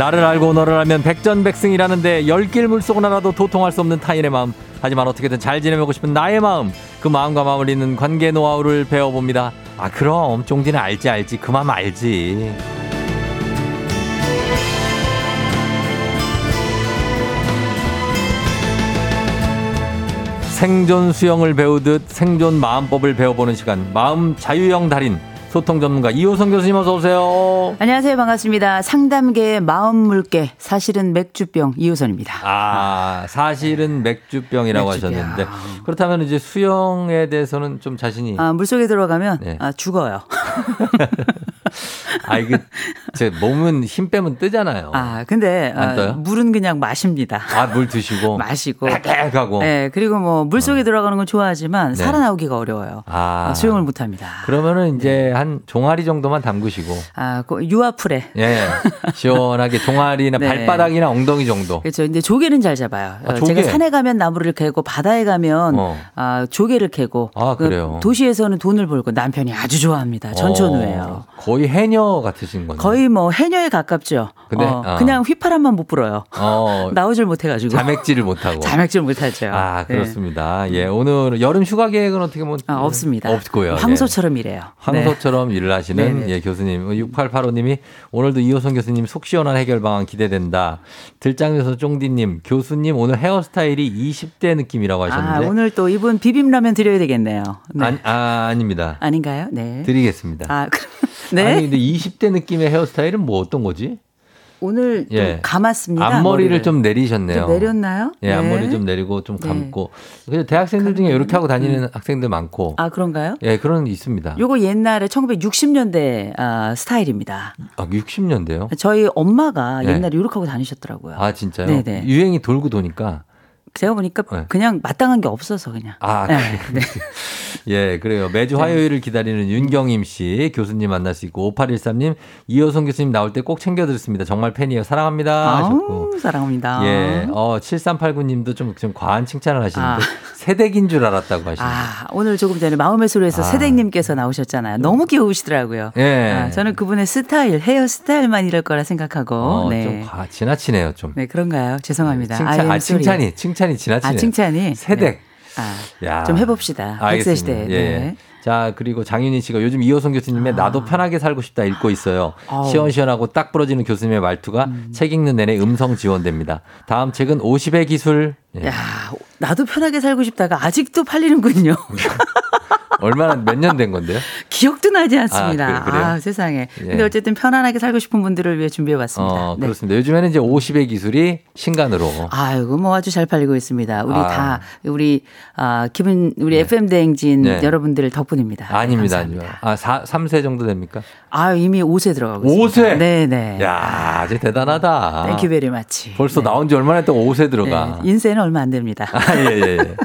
Speaker 1: 나를 알고 너를 알면 백전백승이라는데 열길 물속을 알아도 도통할 수 없는 타인의 마음. 하지만 어떻게든 잘 지내보고 싶은 나의 마음 그 마음과 잇는 관계 노하우를 배워봅니다. 아 그럼 쫑디는 알지 알지. 그 마음 알지. 생존 수영을 배우듯 생존 마음법을 배워보는 시간. 마음 자유형 달인 소통 전문가 이호성 교수님 어서 오세요.
Speaker 9: 안녕하세요. 반갑습니다. 상담계의 마음 물개, 사실은 맥주병 이호선입니다.
Speaker 1: 아, 사실은 맥주병이라고
Speaker 9: 맥주병.
Speaker 1: 하셨는데 그렇다면 이제 수영에 대해서는 좀 자신이
Speaker 9: 아, 물속에 들어가면
Speaker 1: 네.
Speaker 9: 아, 죽어요. [laughs]
Speaker 1: 아 이게 제 몸은 힘 빼면 뜨잖아요.
Speaker 9: 아, 근데
Speaker 1: 떠요?
Speaker 9: 물은 그냥 마십니다.
Speaker 1: 아 물 드시고 [laughs]
Speaker 9: 마시고.
Speaker 1: 빽빽하고
Speaker 9: 네, 그리고 뭐 물 속에 들어가는 건 좋아하지만
Speaker 1: 네.
Speaker 9: 살아나오기가 어려워요.
Speaker 1: 아,
Speaker 9: 아, 수영을 못 합니다.
Speaker 1: 그러면은 이제 한 종아리 정도만 담그시고
Speaker 9: 아, 그 유아풀에.
Speaker 1: 예 시원하게 종아리나 [laughs]
Speaker 9: 네.
Speaker 1: 발바닥이나 엉덩이 정도.
Speaker 9: 그렇죠. 이제 조개는 잘 잡아요.
Speaker 1: 아,
Speaker 9: 어,
Speaker 1: 조개?
Speaker 9: 제가 산에 가면 나무를 캐고 바다에 가면
Speaker 1: 어.
Speaker 9: 아, 조개를 캐고
Speaker 1: 아,
Speaker 9: 그? 도시에서는 돈을 벌고 남편이 아주 좋아합니다. 전천후예요.
Speaker 1: 어, 거의 해녀 같으신 거네요.
Speaker 9: 거의 뭐 해녀에 가깝죠.
Speaker 1: 근데,
Speaker 9: 어,
Speaker 1: 아.
Speaker 9: 그냥 휘파람만 못 불어요.
Speaker 1: 어, [laughs]
Speaker 9: 나오질 못해가지고.
Speaker 1: 자맥질을 못하고. [laughs]
Speaker 9: 자맥질 못하죠.
Speaker 1: 아,
Speaker 9: 네.
Speaker 1: 그렇습니다. 예, 오늘 여름 휴가 계획은 어떻게 뭐
Speaker 9: 아, 없습니다.
Speaker 1: 없고요. 예.
Speaker 9: 황소처럼 일해요.
Speaker 1: 황소처럼 일을 하시는
Speaker 9: 네, 네.
Speaker 1: 예, 교수님. 6885님이 오늘도 이호선 교수님 속 시원한 해결 방안 기대된다. 들장에서 쫑디님, 교수님 오늘 헤어스타일이 20대 느낌이라고
Speaker 9: 네. 아,
Speaker 1: 하셨는데.
Speaker 9: 오늘 또 이분 비빔라면 드려야 되겠네요. 네.
Speaker 1: 아니, 아, 아닙니다.
Speaker 9: 아닌가요? 네.
Speaker 1: 드리겠습니다.
Speaker 9: 아, 그럼 [laughs] 네.
Speaker 1: 아니, 근데 20대 느낌의 헤어스타일은 뭐 어떤 거지?
Speaker 9: 오늘 좀
Speaker 1: 예.
Speaker 9: 감았습니다.
Speaker 1: 앞머리를
Speaker 9: 머리를.
Speaker 1: 좀 내리셨네요.
Speaker 9: 좀 내렸나요?
Speaker 1: 예,
Speaker 9: 네.
Speaker 1: 앞머리 좀 내리고 좀
Speaker 9: 네.
Speaker 1: 감고. 그래서 대학생들 중에 이렇게 하고 다니는 학생들 많고.
Speaker 9: 아, 그런가요?
Speaker 1: 예, 그런 게 있습니다.
Speaker 9: 요거 옛날에 1960년대 아, 스타일입니다.
Speaker 1: 아, 60년대요?
Speaker 9: 저희 엄마가
Speaker 1: 네.
Speaker 9: 옛날에 이렇게 하고 다니셨더라고요.
Speaker 1: 아, 진짜요?
Speaker 9: 네네.
Speaker 1: 유행이 돌고 도니까.
Speaker 9: 제가 보니까
Speaker 1: 네.
Speaker 9: 그냥 마땅한 게 없어서 그냥.
Speaker 1: 아,
Speaker 9: 네,
Speaker 1: 그래요? [laughs] 예, 그래요. 매주 화요일을 기다리는 윤경임 씨 교수님 만날 수 있고 5813님 이호성 교수님 나올 때 꼭 챙겨 듣습니다. 정말 팬이에요. 사랑합니다. 하셨고.
Speaker 9: 아우, 사랑합니다.
Speaker 1: 예. 어, 7389님도 좀, 좀 과한 칭찬을 하시는데
Speaker 9: 아. [laughs]
Speaker 1: 새댁인 줄 알았다고 하시는데.
Speaker 9: 아, 오늘 조금 전에 마음의 소리에서
Speaker 1: 아.
Speaker 9: 세댁님께서 나오셨잖아요. 너무 귀여우시더라고요.
Speaker 1: 예.
Speaker 9: 아, 저는 그분의 스타일, 헤어 스타일만 이럴 거라 생각하고.
Speaker 1: 어,
Speaker 9: 네.
Speaker 1: 좀 과, 지나치네요, 좀.
Speaker 9: 네, 그런가요? 죄송합니다.
Speaker 1: 칭찬, 아. 칭찬이, 칭찬 이 지나치네요.
Speaker 9: 아, 칭찬이?
Speaker 1: 새댁.
Speaker 9: 네. 아,
Speaker 1: 야.
Speaker 9: 좀 해봅시다. 100세
Speaker 1: 알겠습니다.
Speaker 9: 시대.
Speaker 1: 예.
Speaker 9: 네.
Speaker 1: 자, 그리고 장윤희 씨가 요즘 이호성 교수님의 나도 편하게 살고 싶다 읽고 있어요.
Speaker 9: 아우.
Speaker 1: 시원시원하고 딱 부러지는 교수님의 말투가 책 읽는 내내 음성 지원됩니다. 다음 책은 50의 기술. 예.
Speaker 9: 야, 나도 편하게 살고 싶다가 아직도 팔리는군요. [laughs]
Speaker 1: 얼마나 몇 년 된 건데요? [laughs]
Speaker 9: 기억도 나지 않습니다.
Speaker 1: 아,
Speaker 9: 아,
Speaker 1: 그래- 그래요?
Speaker 9: 세상에.
Speaker 1: 예.
Speaker 9: 근데 어쨌든 편안하게 살고 싶은 분들을 위해 준비해 봤습니다.
Speaker 1: 어, 그렇습니다. 요즘에는 이제 50의 기술이 신간으로.
Speaker 9: 아이고 뭐 아주 잘 팔리고 있습니다. 우리
Speaker 1: 아.
Speaker 9: 다 우리 아 기분 우리 FM 대행진
Speaker 1: 네.
Speaker 9: 여러분들 덕분입니다.
Speaker 1: 아닙니다.
Speaker 9: 감사합니다.
Speaker 1: 아닙니다. 아, 4, 3세 정도 됩니까?
Speaker 9: 아 이미 5세 들어가고 있습니다.
Speaker 1: 5세?
Speaker 9: 네, 네.
Speaker 1: 야, 아주 대단하다.
Speaker 9: Thank you very much.
Speaker 1: 벌써 나온 지 얼마나 됐다고 5세 들어가.
Speaker 9: 네, 인세는 얼마 안 됩니다. [laughs]
Speaker 1: 아, 예, 예, 예.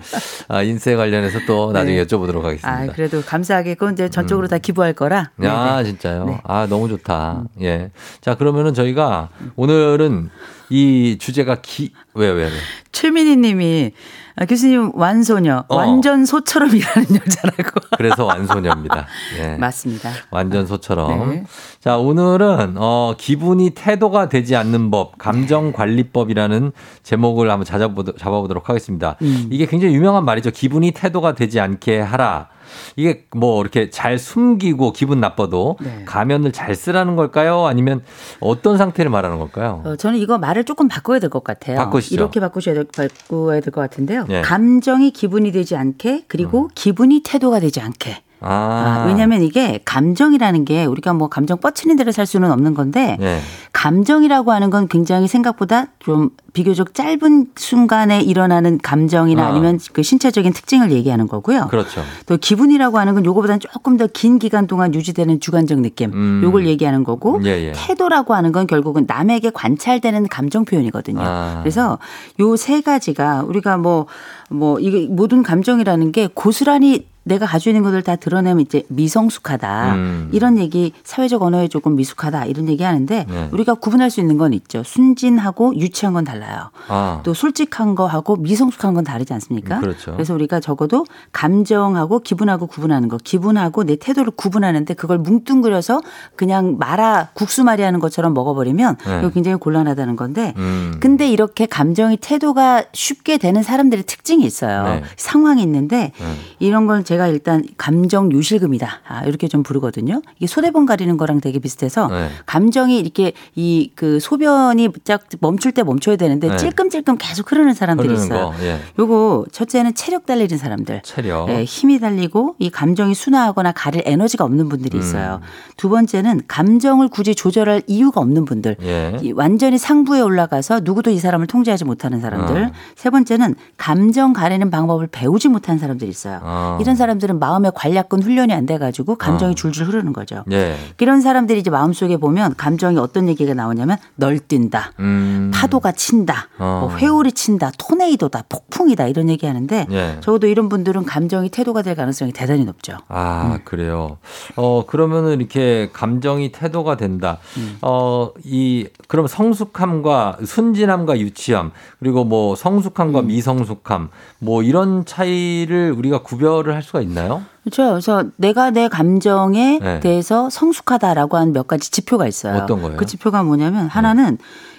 Speaker 1: 아, 인세 관련해서 또 나중에
Speaker 9: 네.
Speaker 1: 여쭤보도록 하겠습니다.
Speaker 9: 아 그래도 감사하게 그건 이제 전적으로 다 기부할 거라. 네,
Speaker 1: 야,
Speaker 9: 네.
Speaker 1: 진짜요?
Speaker 9: 네.
Speaker 1: 아, 너무 좋다. 예. 자, 그러면은 저희가 오늘은 이 주제가 기, 왜, 왜, 왜?
Speaker 9: 최민희 님이 아, 교수님 완소녀
Speaker 1: 어.
Speaker 9: 완전 소처럼 일하는 여자라고. [laughs]
Speaker 1: 그래서 완소녀입니다. [laughs] 예.
Speaker 9: 맞습니다.
Speaker 1: 완전 소처럼.
Speaker 9: 네.
Speaker 1: 자, 오늘은, 어, 기분이 태도가 되지 않는 법, 감정관리법이라는 제목을 한번 찾아보도, 잡아보도록 하겠습니다.
Speaker 9: 음.
Speaker 1: 이게 굉장히 유명한 말이죠. 기분이 태도가 되지 않게 하라. 이게 뭐 이렇게 잘 숨기고 기분 나빠도
Speaker 9: 네.
Speaker 1: 가면을 잘 쓰라는 걸까요? 아니면 어떤 상태를 말하는 걸까요?
Speaker 9: 어, 저는 이거 말을 조금 바꿔야 될 것 같아요.
Speaker 1: 바꾸시죠.
Speaker 9: 이렇게 바꾸셔야 될, 바꿔야 될 것 같은데요.
Speaker 1: 예.
Speaker 9: 감정이 기분이 되지 않게 그리고 기분이 태도가 되지 않게.
Speaker 1: 아,
Speaker 9: 아, 왜냐하면 이게 감정이라는 게 우리가 뭐 감정 뻗치는 대로 살 수는 없는 건데
Speaker 1: 예.
Speaker 9: 감정이라고 하는 건 굉장히 생각보다 좀 비교적 짧은 순간에 일어나는 감정이나
Speaker 1: 아.
Speaker 9: 아니면 그 신체적인 특징을 얘기하는 거고요.
Speaker 1: 그렇죠.
Speaker 9: 또 기분이라고 하는 건 요거보다는 조금 더 긴 기간 동안 유지되는 주관적 느낌
Speaker 1: 음.
Speaker 9: 요걸 얘기하는 거고
Speaker 1: 예, 예.
Speaker 9: 태도라고 하는 건 결국은 남에게 관찰되는 감정 표현이거든요.
Speaker 1: 아.
Speaker 9: 그래서 요 세 가지가 우리가 뭐뭐 이게 모든 감정이라는 게 고스란히 내가 가지고 있는 것들 다 드러내면 이제 미성숙하다.
Speaker 1: 음.
Speaker 9: 이런 얘기 사회적 언어에 조금 미숙하다. 이런 얘기 하는데
Speaker 1: 네.
Speaker 9: 우리가 구분할 수 있는 건 있죠. 순진하고 유치한 건 달라요.
Speaker 1: 아,
Speaker 9: 또 솔직한 거하고 미성숙한 건 다르지 않습니까?
Speaker 1: 음, 그렇죠.
Speaker 9: 래서 우리가 적어도 감정하고 기분하고 구분하는 거, 기분하고 내 태도를 구분하는데 그걸 뭉뚱그려서 그냥 말아 국수 말이 하는 것처럼 먹어버리면
Speaker 1: 네.
Speaker 9: 이거 굉장히 곤란하다는 건데.
Speaker 1: 음.
Speaker 9: 근데 이렇게 감정이 태도가 쉽게 되는 사람들의 특징이 있어요.
Speaker 1: 네.
Speaker 9: 상황이 있는데
Speaker 1: 네.
Speaker 9: 이런 걸 제가 일단 감정 요실금이다. 아, 이렇게 좀 부르거든요. 이게 소대본 가리는 거랑 되게 비슷해서
Speaker 1: 네.
Speaker 9: 감정이 이렇게 이 그 소변이 쫙 멈출 때 멈춰야 되는데
Speaker 1: 네.
Speaker 9: 찔끔찔끔 계속 흐르는 사람들이 있어요.
Speaker 1: 거. 예.
Speaker 9: 요거 첫째는 체력 달리는 사람들.
Speaker 1: 체력.
Speaker 9: 예, 힘이 달리고 이 감정이 순화하거나 가릴 에너지가 없는 분들이 있어요. 두 번째는 감정을 굳이 조절할 이유가 없는 분들.
Speaker 1: 예.
Speaker 9: 이 완전히 상부에 올라가서 누구도 이 사람을 통제하지 못하는 사람들.
Speaker 1: 어.
Speaker 9: 세 번째는 감정 가리는 방법을 배우지 못한 사람들이 있어요.
Speaker 1: 어.
Speaker 9: 이런 사람 들은 마음의 관략근 훈련이 안 돼가지고 감정이
Speaker 1: 어.
Speaker 9: 줄줄 흐르는 거죠.
Speaker 1: 예.
Speaker 9: 이런 사람들이 이제 마음속에 보면 감정이 어떤 얘기가 나오냐면 널뛴다.
Speaker 1: 음.
Speaker 9: 파도가 친다.
Speaker 1: 어.
Speaker 9: 뭐 회오리 친다. 토네이도다. 폭풍이다. 이런 얘기 하는데
Speaker 1: 예.
Speaker 9: 적어도 이런 분들은 감정이 태도가 될 가능성이 대단히 높죠.
Speaker 1: 아, 그래요. 어, 그러면은 이렇게 감정이 태도가 된다.
Speaker 9: 음.
Speaker 1: 어, 이, 그럼 성숙함과 순진함과 유치함, 그리고 뭐 성숙함과
Speaker 9: 음.
Speaker 1: 미성숙함, 뭐 이런 차이를 우리가 구별을 할 수가 있나요?
Speaker 9: 그렇죠. 그래서 내가 내 감정에
Speaker 1: 네.
Speaker 9: 대해서 성숙하다라고 하는 몇 가지 지표가 있어요.
Speaker 1: 어떤 거예요? 네.
Speaker 9: 그 지표가 뭐냐면 하나는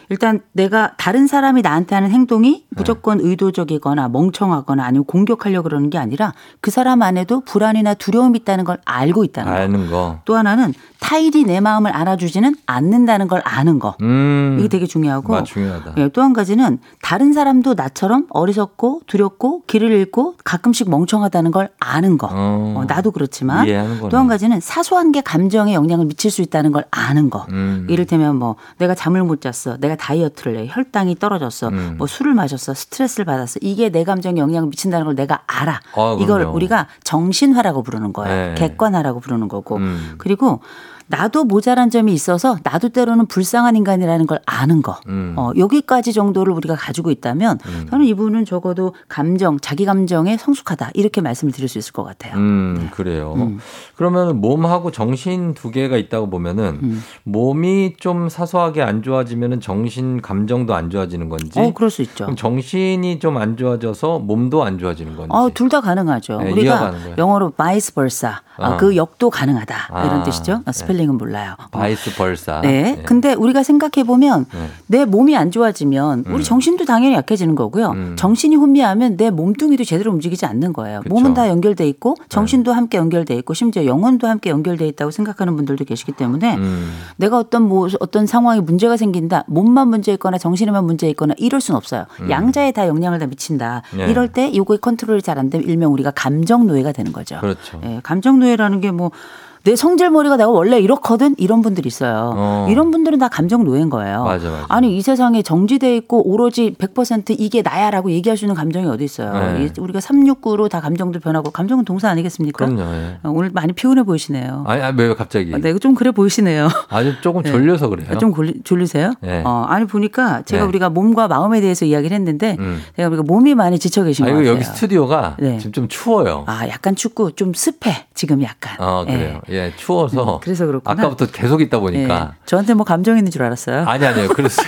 Speaker 9: 일단 내가 다른 사람이 나한테 하는 행동이
Speaker 1: 네.
Speaker 9: 무조건 의도적이거나 멍청하거나 아니면 공격하려고 그러는 게 아니라 그 사람 안에도 불안이나 두려움이 있다는 걸 알고 있다는 거.
Speaker 1: 아는 거.
Speaker 9: 또 하나는 타인이 내 마음을 알아주지는 않는다는 걸 아는 거.
Speaker 1: 음.
Speaker 9: 이게 되게 중요하고
Speaker 1: 맞, 중요하다.
Speaker 9: 예, 또 한 가지는 다른 사람도 나처럼 어리석고 두렵고 길을 잃고 가끔씩 멍청하다는 걸 아는 거.
Speaker 1: 어.
Speaker 9: 어, 나도 그렇지만. 또 한 가지는 사소한 게 감정에 영향을 미칠 수 있다는 걸 아는 거.
Speaker 1: 음.
Speaker 9: 이를테면 뭐 내가 잠을 못 잤어. 내가 다이어트를 해. 혈당이 떨어졌어.
Speaker 1: 음.
Speaker 9: 뭐 술을 마셨어. 스트레스를 받았어. 이게 내 감정에 영향을 미친다는 걸 내가 알아.
Speaker 1: 아,
Speaker 9: 이걸. 우리가 정신화라고 부르는 거예요.
Speaker 1: 네.
Speaker 9: 객관화라고 부르는 거고.
Speaker 1: 음.
Speaker 9: 그리고 나도 모자란 점이 있어서 나도 때로는 불쌍한 인간이라는 걸 아는 거.
Speaker 1: 음.
Speaker 9: 어, 여기까지 정도를 우리가 가지고 있다면 저는 이분은 적어도 감정, 자기 감정에 성숙하다. 이렇게 말씀을 드릴 수 있을 것 같아요.
Speaker 1: 음, 그래요.
Speaker 9: 음.
Speaker 1: 그러면 몸하고 정신 두 개가 있다고 보면은
Speaker 9: 음.
Speaker 1: 몸이 좀 사소하게 안 좋아지면은 정신 감정도 안 좋아지는 건지.
Speaker 9: 어, 그럴 수 있죠.
Speaker 1: 정신이 좀 안 좋아져서 몸도 안 좋아지는 건지.
Speaker 9: 어, 둘 다 가능하죠.
Speaker 1: 네,
Speaker 9: 우리가. 영어로 vice versa. 아,
Speaker 1: 아.
Speaker 9: 그 역도 가능하다. 이런
Speaker 1: 아,
Speaker 9: 뜻이죠.
Speaker 1: 네.
Speaker 9: 스펠링은 몰라요. 어.
Speaker 1: Vice versa.
Speaker 9: 네. 근데 우리가 생각해 보면
Speaker 1: 네.
Speaker 9: 내 몸이 안 좋아지면 우리
Speaker 1: 음.
Speaker 9: 정신도 당연히 약해지는 거고요.
Speaker 1: 음.
Speaker 9: 정신이 혼미하면 내 몸뚱이도 제대로 움직이지 않는 거예요.
Speaker 1: 그쵸. 네.
Speaker 9: 몸은 다 연결돼 있고 정신도 함께 연결돼 있고 심지어 영혼도 함께 연결돼 있다고 생각하는 분들도 계시기 때문에
Speaker 1: 음.
Speaker 9: 내가 어떤 뭐 어떤 상황에 문제가 생긴다. 몸만 문제 있거나 정신에만 문제 있거나 이럴 순 없어요.
Speaker 1: 음.
Speaker 9: 양자에 다 영향을 다 미친다.
Speaker 1: 예.
Speaker 9: 이럴 때 요거의 컨트롤이 잘 안 되면 일명 우리가 감정 노예가 되는 거죠.
Speaker 1: 그렇죠.
Speaker 9: 예, 감정 노예라는 게뭐 내 성질머리가 내가 원래 이렇거든 이런 분들이 있어요.
Speaker 1: 어.
Speaker 9: 이런 분들은 다 감정 노예인 거예요.
Speaker 1: 맞아, 맞아.
Speaker 9: 아니 이 세상에 정지돼 있고 오로지 100% 이게 나야라고 얘기할 수 있는 감정이 어디 있어요.
Speaker 1: 네.
Speaker 9: 이- 우리가 369로 다 감정도 변하고 감정은 동사 아니겠습니까?
Speaker 1: 그럼요. 예.
Speaker 9: 어, 오늘 많이 피곤해 보이시네요.
Speaker 1: 아니, 아니 왜 갑자기?
Speaker 9: 아, 네, 좀 그래 보이시네요.
Speaker 1: 아주 조금
Speaker 9: 네.
Speaker 1: 졸려서 그래요.
Speaker 9: 좀 졸리, 졸리세요?
Speaker 1: 네.
Speaker 9: 어, 아니 보니까 제가
Speaker 1: 네.
Speaker 9: 우리가 몸과 마음에 대해서 이야기를 했는데
Speaker 1: 음.
Speaker 9: 제가 우리가 몸이 많이 지쳐 계신 것
Speaker 1: 아이고
Speaker 9: 같아요.
Speaker 1: 여기 스튜디오가
Speaker 9: 네.
Speaker 1: 지금 좀 추워요.
Speaker 9: 아, 약간 춥고 좀 습해. 지금 약간.
Speaker 1: 어 그래요. 예, 추워서.
Speaker 9: 음, 그래서 그렇구나.
Speaker 1: 아까부터 계속 있다
Speaker 9: 예.
Speaker 1: 보니까.
Speaker 9: 저한테 뭐 감정 있는 줄 알았어요.
Speaker 1: 아니 아니요. 그래서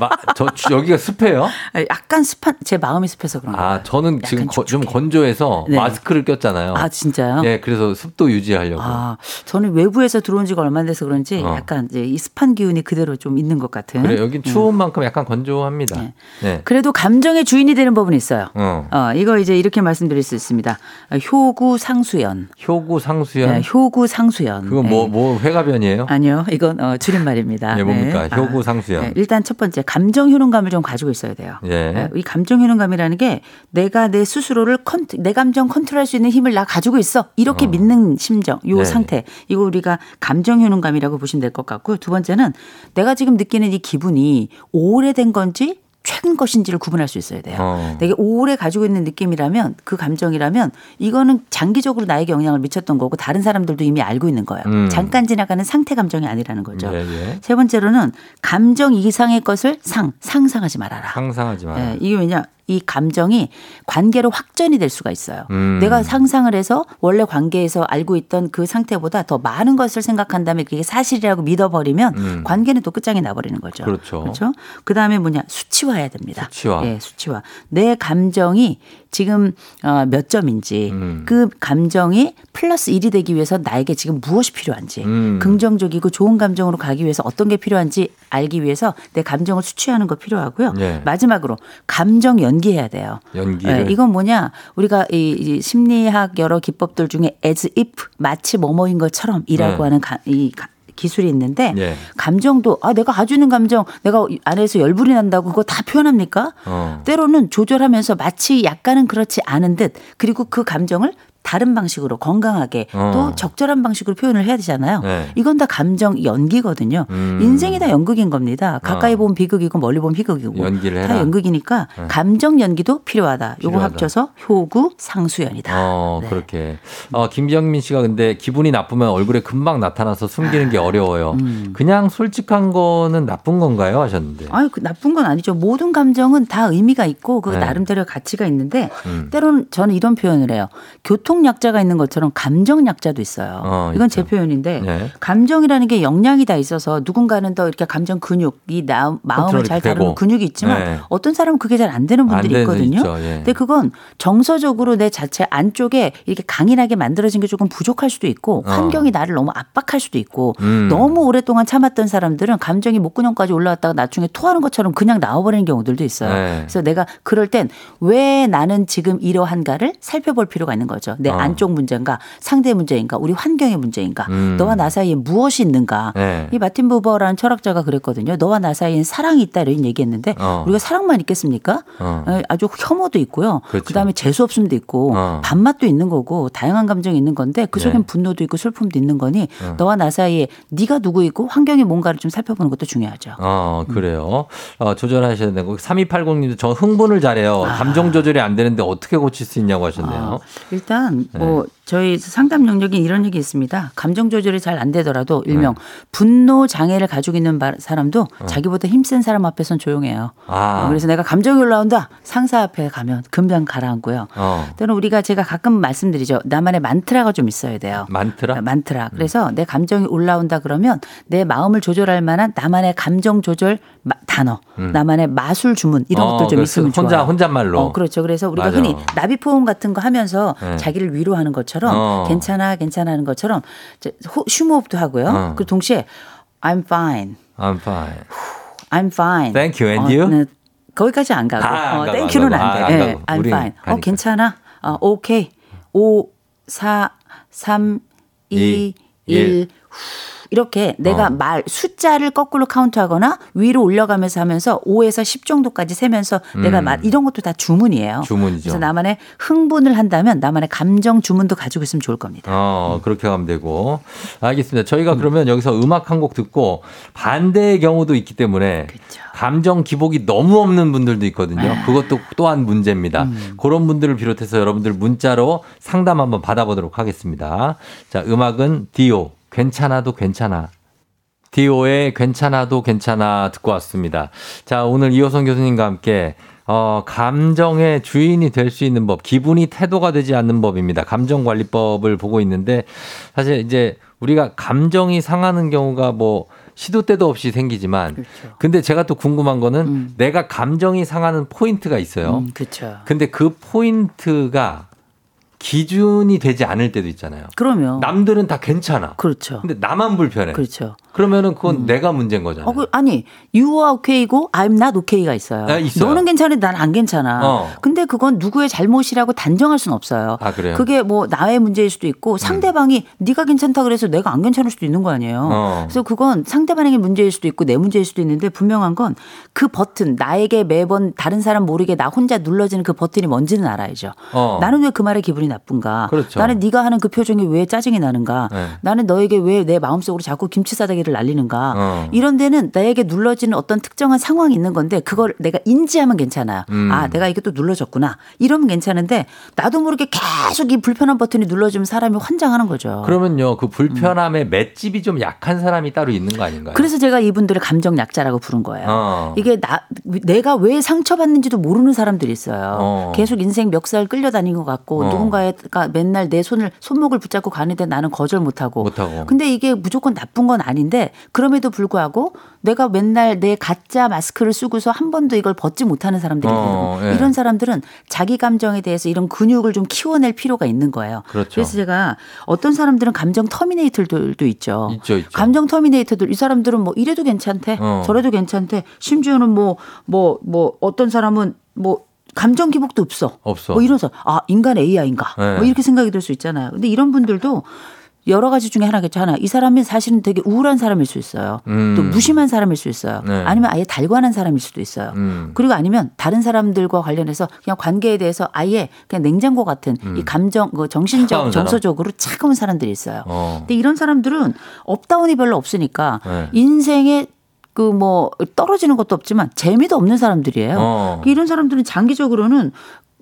Speaker 1: 마, 저 주- 여기가 습해요.
Speaker 9: 아, 약간 습한 제 마음이 습해서 그런 거예요.
Speaker 1: 아 저는 지금 거- 좀. 건조해서
Speaker 9: 네.
Speaker 1: 마스크를 꼈잖아요.
Speaker 9: 아, 진짜요?
Speaker 1: 예, 그래서 습도 유지하려고.
Speaker 9: 아, 저는 외부에서 들어온 지가 얼마 안 돼서 그런지
Speaker 1: 어.
Speaker 9: 약간 이제 이 습한 기운이 그대로 좀 있는 것 같은.
Speaker 1: 그래 여긴
Speaker 9: 음.
Speaker 1: 추운 만큼 약간 건조합니다.
Speaker 9: 네.
Speaker 1: 네.
Speaker 9: 그래도 감정의 주인이 되는 법은 있어요.
Speaker 1: 어.
Speaker 9: 어, 이거 이제 이렇게 말씀드릴 수 있습니다. 어, 효구 상수연.
Speaker 1: 효구 상수연.
Speaker 9: 네, 효구 상수연.
Speaker 1: 그거 뭐
Speaker 9: 네.
Speaker 1: 뭐 회가변이에요?
Speaker 9: 아니요, 이건 어, 줄임말입니다.
Speaker 1: 네, 뭡니까?
Speaker 9: 아,
Speaker 1: 효구 상수연.
Speaker 9: 네, 일단 첫 번째 감정 효능감을 좀 가지고 있어야 돼요.
Speaker 1: 예.
Speaker 9: 네, 이 감정 효능감이라는 게 내가 내 스스로를 컨트, 내 감정 컨트롤할 수 있는 힘을 나 가지고 있어 이렇게
Speaker 1: 어.
Speaker 9: 믿는 심정, 요
Speaker 1: 네.
Speaker 9: 상태 이거 우리가 감정 효능감이라고 보시면 될 것 같고 두 번째는 내가 지금 느끼는 이 기분이 오래된 건지 최근 것인지를 구분할 수 있어야 돼요.
Speaker 1: 어.
Speaker 9: 되게 오래 가지고 있는 느낌이라면 그 감정이라면 이거는 장기적으로 나에게 영향을 미쳤던 거고 다른 사람들도 이미 알고 있는 거예요.
Speaker 1: 음.
Speaker 9: 잠깐 지나가는 상태 감정이 아니라는 거죠.
Speaker 1: 예, 예.
Speaker 9: 세 번째로는 감정 이상의 것을 상 상상하지 말아라.
Speaker 1: 상상하지 마.
Speaker 9: 예, 이게 왜냐? 이 감정이 관계로 확전이 될 수가 있어요.
Speaker 1: 음.
Speaker 9: 내가 상상을 해서 원래 관계에서 알고 있던 그 상태보다 더 많은 것을 생각한 다음에 그게 사실이라고 믿어버리면
Speaker 1: 음.
Speaker 9: 관계는 또 끝장이 나버리는 거죠.
Speaker 1: 그렇죠.
Speaker 9: 그렇죠. 그 다음에 뭐냐 수치화해야 됩니다.
Speaker 1: 수치화.
Speaker 9: 예, 수치화. 내 감정이 지금 어, 몇 점인지
Speaker 1: 음.
Speaker 9: 그 감정이 플러스 1이 되기 위해서 나에게 지금 무엇이 필요한지
Speaker 1: 음.
Speaker 9: 긍정적이고 좋은 감정으로 가기 위해서 어떤 게 필요한지 알기 위해서 내 감정을 수치하는 거 필요하고요.
Speaker 1: 예.
Speaker 9: 마지막으로 감정 연기해야 돼요.
Speaker 1: 연기를.
Speaker 9: 예, 이건 뭐냐? 우리가 이, 이 심리학 여러 기법들 중에 as if 마치 뭐뭐인 것처럼이라고
Speaker 1: 네.
Speaker 9: 하는 가, 이 가- 기술이 있는데
Speaker 1: 예.
Speaker 9: 감정도 아 내가 있는 감정 내가 안에서 열불이 난다고 그거 다 표현합니까?
Speaker 1: 어.
Speaker 9: 때로는 조절하면서 마치 약간은 그렇지 않은 듯 그리고 그 감정을 다른 방식으로 건강하게
Speaker 1: 어.
Speaker 9: 또 적절한 방식으로 표현을 해야 되잖아요.
Speaker 1: 네.
Speaker 9: 이건 다 감정 연기거든요.
Speaker 1: 음.
Speaker 9: 인생이 다 연극인 겁니다. 가까이
Speaker 1: 어.
Speaker 9: 보면 비극이고 멀리 보면 희극이고
Speaker 1: 연기를
Speaker 9: 다
Speaker 1: 해라.
Speaker 9: 연극이니까
Speaker 1: 네.
Speaker 9: 감정 연기도 필요하다. 요거. 합쳐서 효구 상수연이다.
Speaker 1: 어,
Speaker 9: 네.
Speaker 1: 그렇게. 어, 김정민 씨가 근데 기분이 나쁘면 얼굴에 금방 나타나서 숨기는 게 어려워요.
Speaker 9: 음.
Speaker 1: 그냥 솔직한 거는 나쁜 건가요? 하셨는데.
Speaker 9: 아유, 그 나쁜 건 아니죠. 모든 감정은 다 의미가 있고 그
Speaker 1: 네.
Speaker 9: 나름대로 가치가 있는데
Speaker 1: 음.
Speaker 9: 때로는 저는 이런 표현을 해요. 교통 약자가 있는 것처럼 감정 약자도 있어요.
Speaker 1: 어,
Speaker 9: 이건
Speaker 1: 있죠.
Speaker 9: 제 표현인데
Speaker 1: 네.
Speaker 9: 감정이라는 게 역량이 다 있어서 누군가는 더 이렇게 감정 근육, 이 나, 마음을 잘. 다루는 근육이 있지만
Speaker 1: 네.
Speaker 9: 어떤 사람은 그게 잘 안 되는
Speaker 1: 안
Speaker 9: 분들이
Speaker 1: 되는
Speaker 9: 있거든요.
Speaker 1: 있죠. 예.
Speaker 9: 근데 그건 정서적으로 내 자체 안쪽에 이렇게 강인하게 만들어진 게 조금 부족할 수도 있고
Speaker 1: 어.
Speaker 9: 환경이 나를 너무 압박할 수도 있고
Speaker 1: 음.
Speaker 9: 너무 오랫동안 참았던 사람들은 감정이 목구멍까지 올라왔다가 나중에 토하는 것처럼 그냥 나와버리는 경우들도 있어요.
Speaker 1: 네.
Speaker 9: 그래서 내가 그럴 땐 왜 나는 지금 이러한가를 살펴볼 필요가 있는 거죠. 내
Speaker 1: 어.
Speaker 9: 안쪽 문제인가 상대 문제인가 우리 환경의 문제인가
Speaker 1: 음.
Speaker 9: 너와 나 사이에 무엇이 있는가
Speaker 1: 네.
Speaker 9: 이 마틴 부버라는 철학자가 그랬거든요. 너와 나 사이엔 사랑이 있다 이런 얘기했는데
Speaker 1: 어.
Speaker 9: 우리가 사랑만 있겠습니까?
Speaker 1: 어.
Speaker 9: 에, 아주 혐오도 있고요.
Speaker 1: 그렇죠.
Speaker 9: 그 다음에 재수 없음도 있고
Speaker 1: 어.
Speaker 9: 반맛도 있는 거고 다양한 감정이 있는 건데 그 속엔
Speaker 1: 네.
Speaker 9: 분노도 있고 슬픔도 있는 거니
Speaker 1: 어.
Speaker 9: 너와 나 사이에 네가 누구이고 환경이 뭔가를 좀 살펴보는 것도 중요하죠.
Speaker 1: 어, 그래요. 어, 조절하셔야 되고. 3280님도 저 흥분을 잘해요. 감정 조절이 안 되는데 어떻게 고칠 수 있냐고 하셨네요.
Speaker 9: 아, 일단
Speaker 1: 네.
Speaker 9: 뭐 저희 상담 영역에 이런 얘기 있습니다. 감정 조절이 잘 안 되더라도 일명 분노 장애를 가지고 있는 바- 사람도 자기보다 힘센 사람 앞에선 조용해요.
Speaker 1: 어. 아.
Speaker 9: 어, 그래서 내가 감정이 올라온다. 상사 앞에 가면 금방 가라앉고요.
Speaker 1: 어.
Speaker 9: 또는 우리가 제가 가끔 말씀드리죠. 나만의 만트라가 좀 있어야 돼요.
Speaker 1: 만트라?
Speaker 9: 만트라. 그래서 내 감정이 올라온다 그러면 내 마음을 조절할 만한 나만의 감정 조절 마- 단어, 나만의 마술 주문 이런
Speaker 1: 어,
Speaker 9: 것들
Speaker 1: 좀그
Speaker 9: 있으면
Speaker 1: 혼자-
Speaker 9: 좋아요.
Speaker 1: 혼잣말로.
Speaker 9: 어, 그렇죠. 그래서 우리가
Speaker 1: 맞아.
Speaker 9: 흔히 나비포옹 같은 거 하면서
Speaker 1: 네.
Speaker 9: 자기를 위로하는 것처럼
Speaker 1: 어.
Speaker 9: 괜찮아, 괜찮아 하는 것처럼 호- 슈모흡도 하고요.
Speaker 1: 어.
Speaker 9: 그리고 동시에 I'm fine,
Speaker 1: I'm fine.
Speaker 9: I'm fine.
Speaker 1: Thank you, and
Speaker 9: 어,
Speaker 1: you?
Speaker 9: 네, 거기까지 안 가고,
Speaker 1: 아, 안
Speaker 9: 어,
Speaker 1: 가고,
Speaker 9: 땡큐는
Speaker 1: 안.
Speaker 9: 안 돼.
Speaker 1: 아, 가고.
Speaker 9: I'm fine. 어,
Speaker 1: 가니까.
Speaker 9: 괜찮아. 어, 오케이. 5, 4, 3, 2,
Speaker 1: 이,
Speaker 9: 1. 이렇게 내가
Speaker 1: 어.
Speaker 9: 말 숫자를 거꾸로 카운트하거나 위로 올려가면서 하면서 5에서 10 정도까지 세면서 내가
Speaker 1: 음.
Speaker 9: 말 이런 것도 다 주문이에요.
Speaker 1: 주문이죠.
Speaker 9: 그래서 나만의 흥분을 한다면 나만의 감정 주문도 가지고 있으면 좋을 겁니다.
Speaker 1: 어, 그렇게 하면 되고. 알겠습니다. 저희가 그러면 여기서 음악 한 곡 듣고 반대의 경우도 있기 때문에 감정 기복이 너무 없는 분들도 있거든요. 그것도 또한 문제입니다. 그런 분들을 비롯해서 여러분들 문자로 상담 한번 받아보도록 하겠습니다. 자, 음악은 디오. 괜찮아도 괜찮아. 디오의 괜찮아도 괜찮아 듣고 왔습니다. 자, 오늘 이호성 교수님과 함께 어, 감정의 주인이 될 수 있는 법, 기분이 태도가 되지 않는 법입니다. 감정관리법을 보고 있는데 사실 이제 우리가 감정이 상하는 경우가 뭐 시도 때도 없이 생기지만 근데 제가 또 궁금한 거는 내가 감정이 상하는 포인트가 있어요.
Speaker 9: 음, 그렇죠.
Speaker 1: 근데 그 포인트가 기준이 되지 않을 때도 있잖아요.
Speaker 9: 그러면
Speaker 1: 남들은 다 괜찮아.
Speaker 9: 그렇죠.
Speaker 1: 근데 나만 불편해.
Speaker 9: 그렇죠.
Speaker 1: 그러면은 그건 내가 문제인 거잖아요.
Speaker 9: 어, 그, 아니, you are okay고 I'm not okay가 있어요.
Speaker 1: 아, 있어요.
Speaker 9: 너는 괜찮은데 난 안 괜찮아.
Speaker 1: 어.
Speaker 9: 근데 그건 누구의 잘못이라고 단정할 수는 없어요.
Speaker 1: 아, 그래요?
Speaker 9: 그게 뭐 나의 문제일 수도 있고 상대방이 네가 괜찮다 그래서 내가 안 괜찮을 수도 있는 거 아니에요.
Speaker 1: 어.
Speaker 9: 그래서 그건 상대방에게 문제일 수도 있고 내 문제일 수도 있는데 분명한 건 그 버튼 나에게 매번 다른 사람 모르게 나 혼자 눌러지는 그 버튼이 뭔지는 알아야죠.
Speaker 1: 어.
Speaker 9: 나는 왜 그 말에 기분이 나쁜가?
Speaker 1: 그렇죠.
Speaker 9: 나는 네가 하는 그 표정이 왜 짜증이 나는가?
Speaker 1: 네.
Speaker 9: 나는 너에게 왜 내 마음속으로 자꾸 김치 싸대기 를 날리는가?
Speaker 1: 어.
Speaker 9: 이런 데는 나에게 눌러지는 어떤 특정한 상황이 있는 건데 그걸 내가 인지하면 괜찮아요.
Speaker 1: 음.
Speaker 9: 아, 내가 이게 또 눌러졌구나. 이러면 괜찮은데 나도 모르게 계속 이 불편한 버튼이 눌러지면 사람이 환장하는 거죠.
Speaker 1: 그러면요, 그 불편함의 맷집이 좀 약한 사람이 따로 있는 거 아닌가요?
Speaker 9: 그래서 제가 이분들을 감정 약자라고 부른 거예요.
Speaker 1: 어.
Speaker 9: 이게 나 내가 왜 상처받는지도 모르는 사람들이 있어요.
Speaker 1: 어.
Speaker 9: 계속 인생 멱살 끌려다니는 것 같고
Speaker 1: 어.
Speaker 9: 누군가가 맨날 내 손을 손목을 붙잡고 가는데 나는 거절 못하고.
Speaker 1: 못하고.
Speaker 9: 근데 이게 무조건 나쁜 건 아닌데 그럼에도 불구하고 내가 맨날 내 가짜 마스크를 쓰고서 한 번도 이걸 벗지 못하는 사람들이
Speaker 1: 어,
Speaker 9: 있거든요.
Speaker 1: 예.
Speaker 9: 이런 사람들은 자기 감정에 대해서 이런 근육을 좀 키워낼 필요가 있는 거예요.
Speaker 1: 그렇죠.
Speaker 9: 그래서 제가 어떤 사람들은 감정 터미네이터들도 있죠.
Speaker 1: 있죠, 있죠.
Speaker 9: 감정 터미네이터들 이 사람들은 뭐 이래도 괜찮대
Speaker 1: 어.
Speaker 9: 저래도 괜찮대 심지어는 뭐 뭐 뭐 어떤 사람은 뭐 감정 기복도 없어.
Speaker 1: 없어.
Speaker 9: 뭐 이러서 아 인간 AI인가
Speaker 1: 네.
Speaker 9: 뭐 이렇게 생각이 들 수 있잖아요. 근데 이런 분들도 여러 가지 중에 하나겠죠. 하나 이 사람이 사실은 되게 우울한 사람일 수 있어요.
Speaker 1: 음.
Speaker 9: 또 무심한 사람일 수 있어요.
Speaker 1: 네.
Speaker 9: 아니면 아예 달관한 사람일 수도 있어요.
Speaker 1: 음.
Speaker 9: 그리고 아니면 다른 사람들과 관련해서 그냥 관계에 대해서 아예 그냥 냉장고 같은 이 감정, 그
Speaker 1: 음.
Speaker 9: 정신적. 정서적으로 차가운 사람들이 있어요.
Speaker 1: 어.
Speaker 9: 근데 이런 사람들은 up down이 별로 없으니까
Speaker 1: 네.
Speaker 9: 인생에 그뭐 떨어지는 것도 없지만 재미도 없는 사람들이에요.
Speaker 1: 어.
Speaker 9: 이런 사람들은 장기적으로는 우-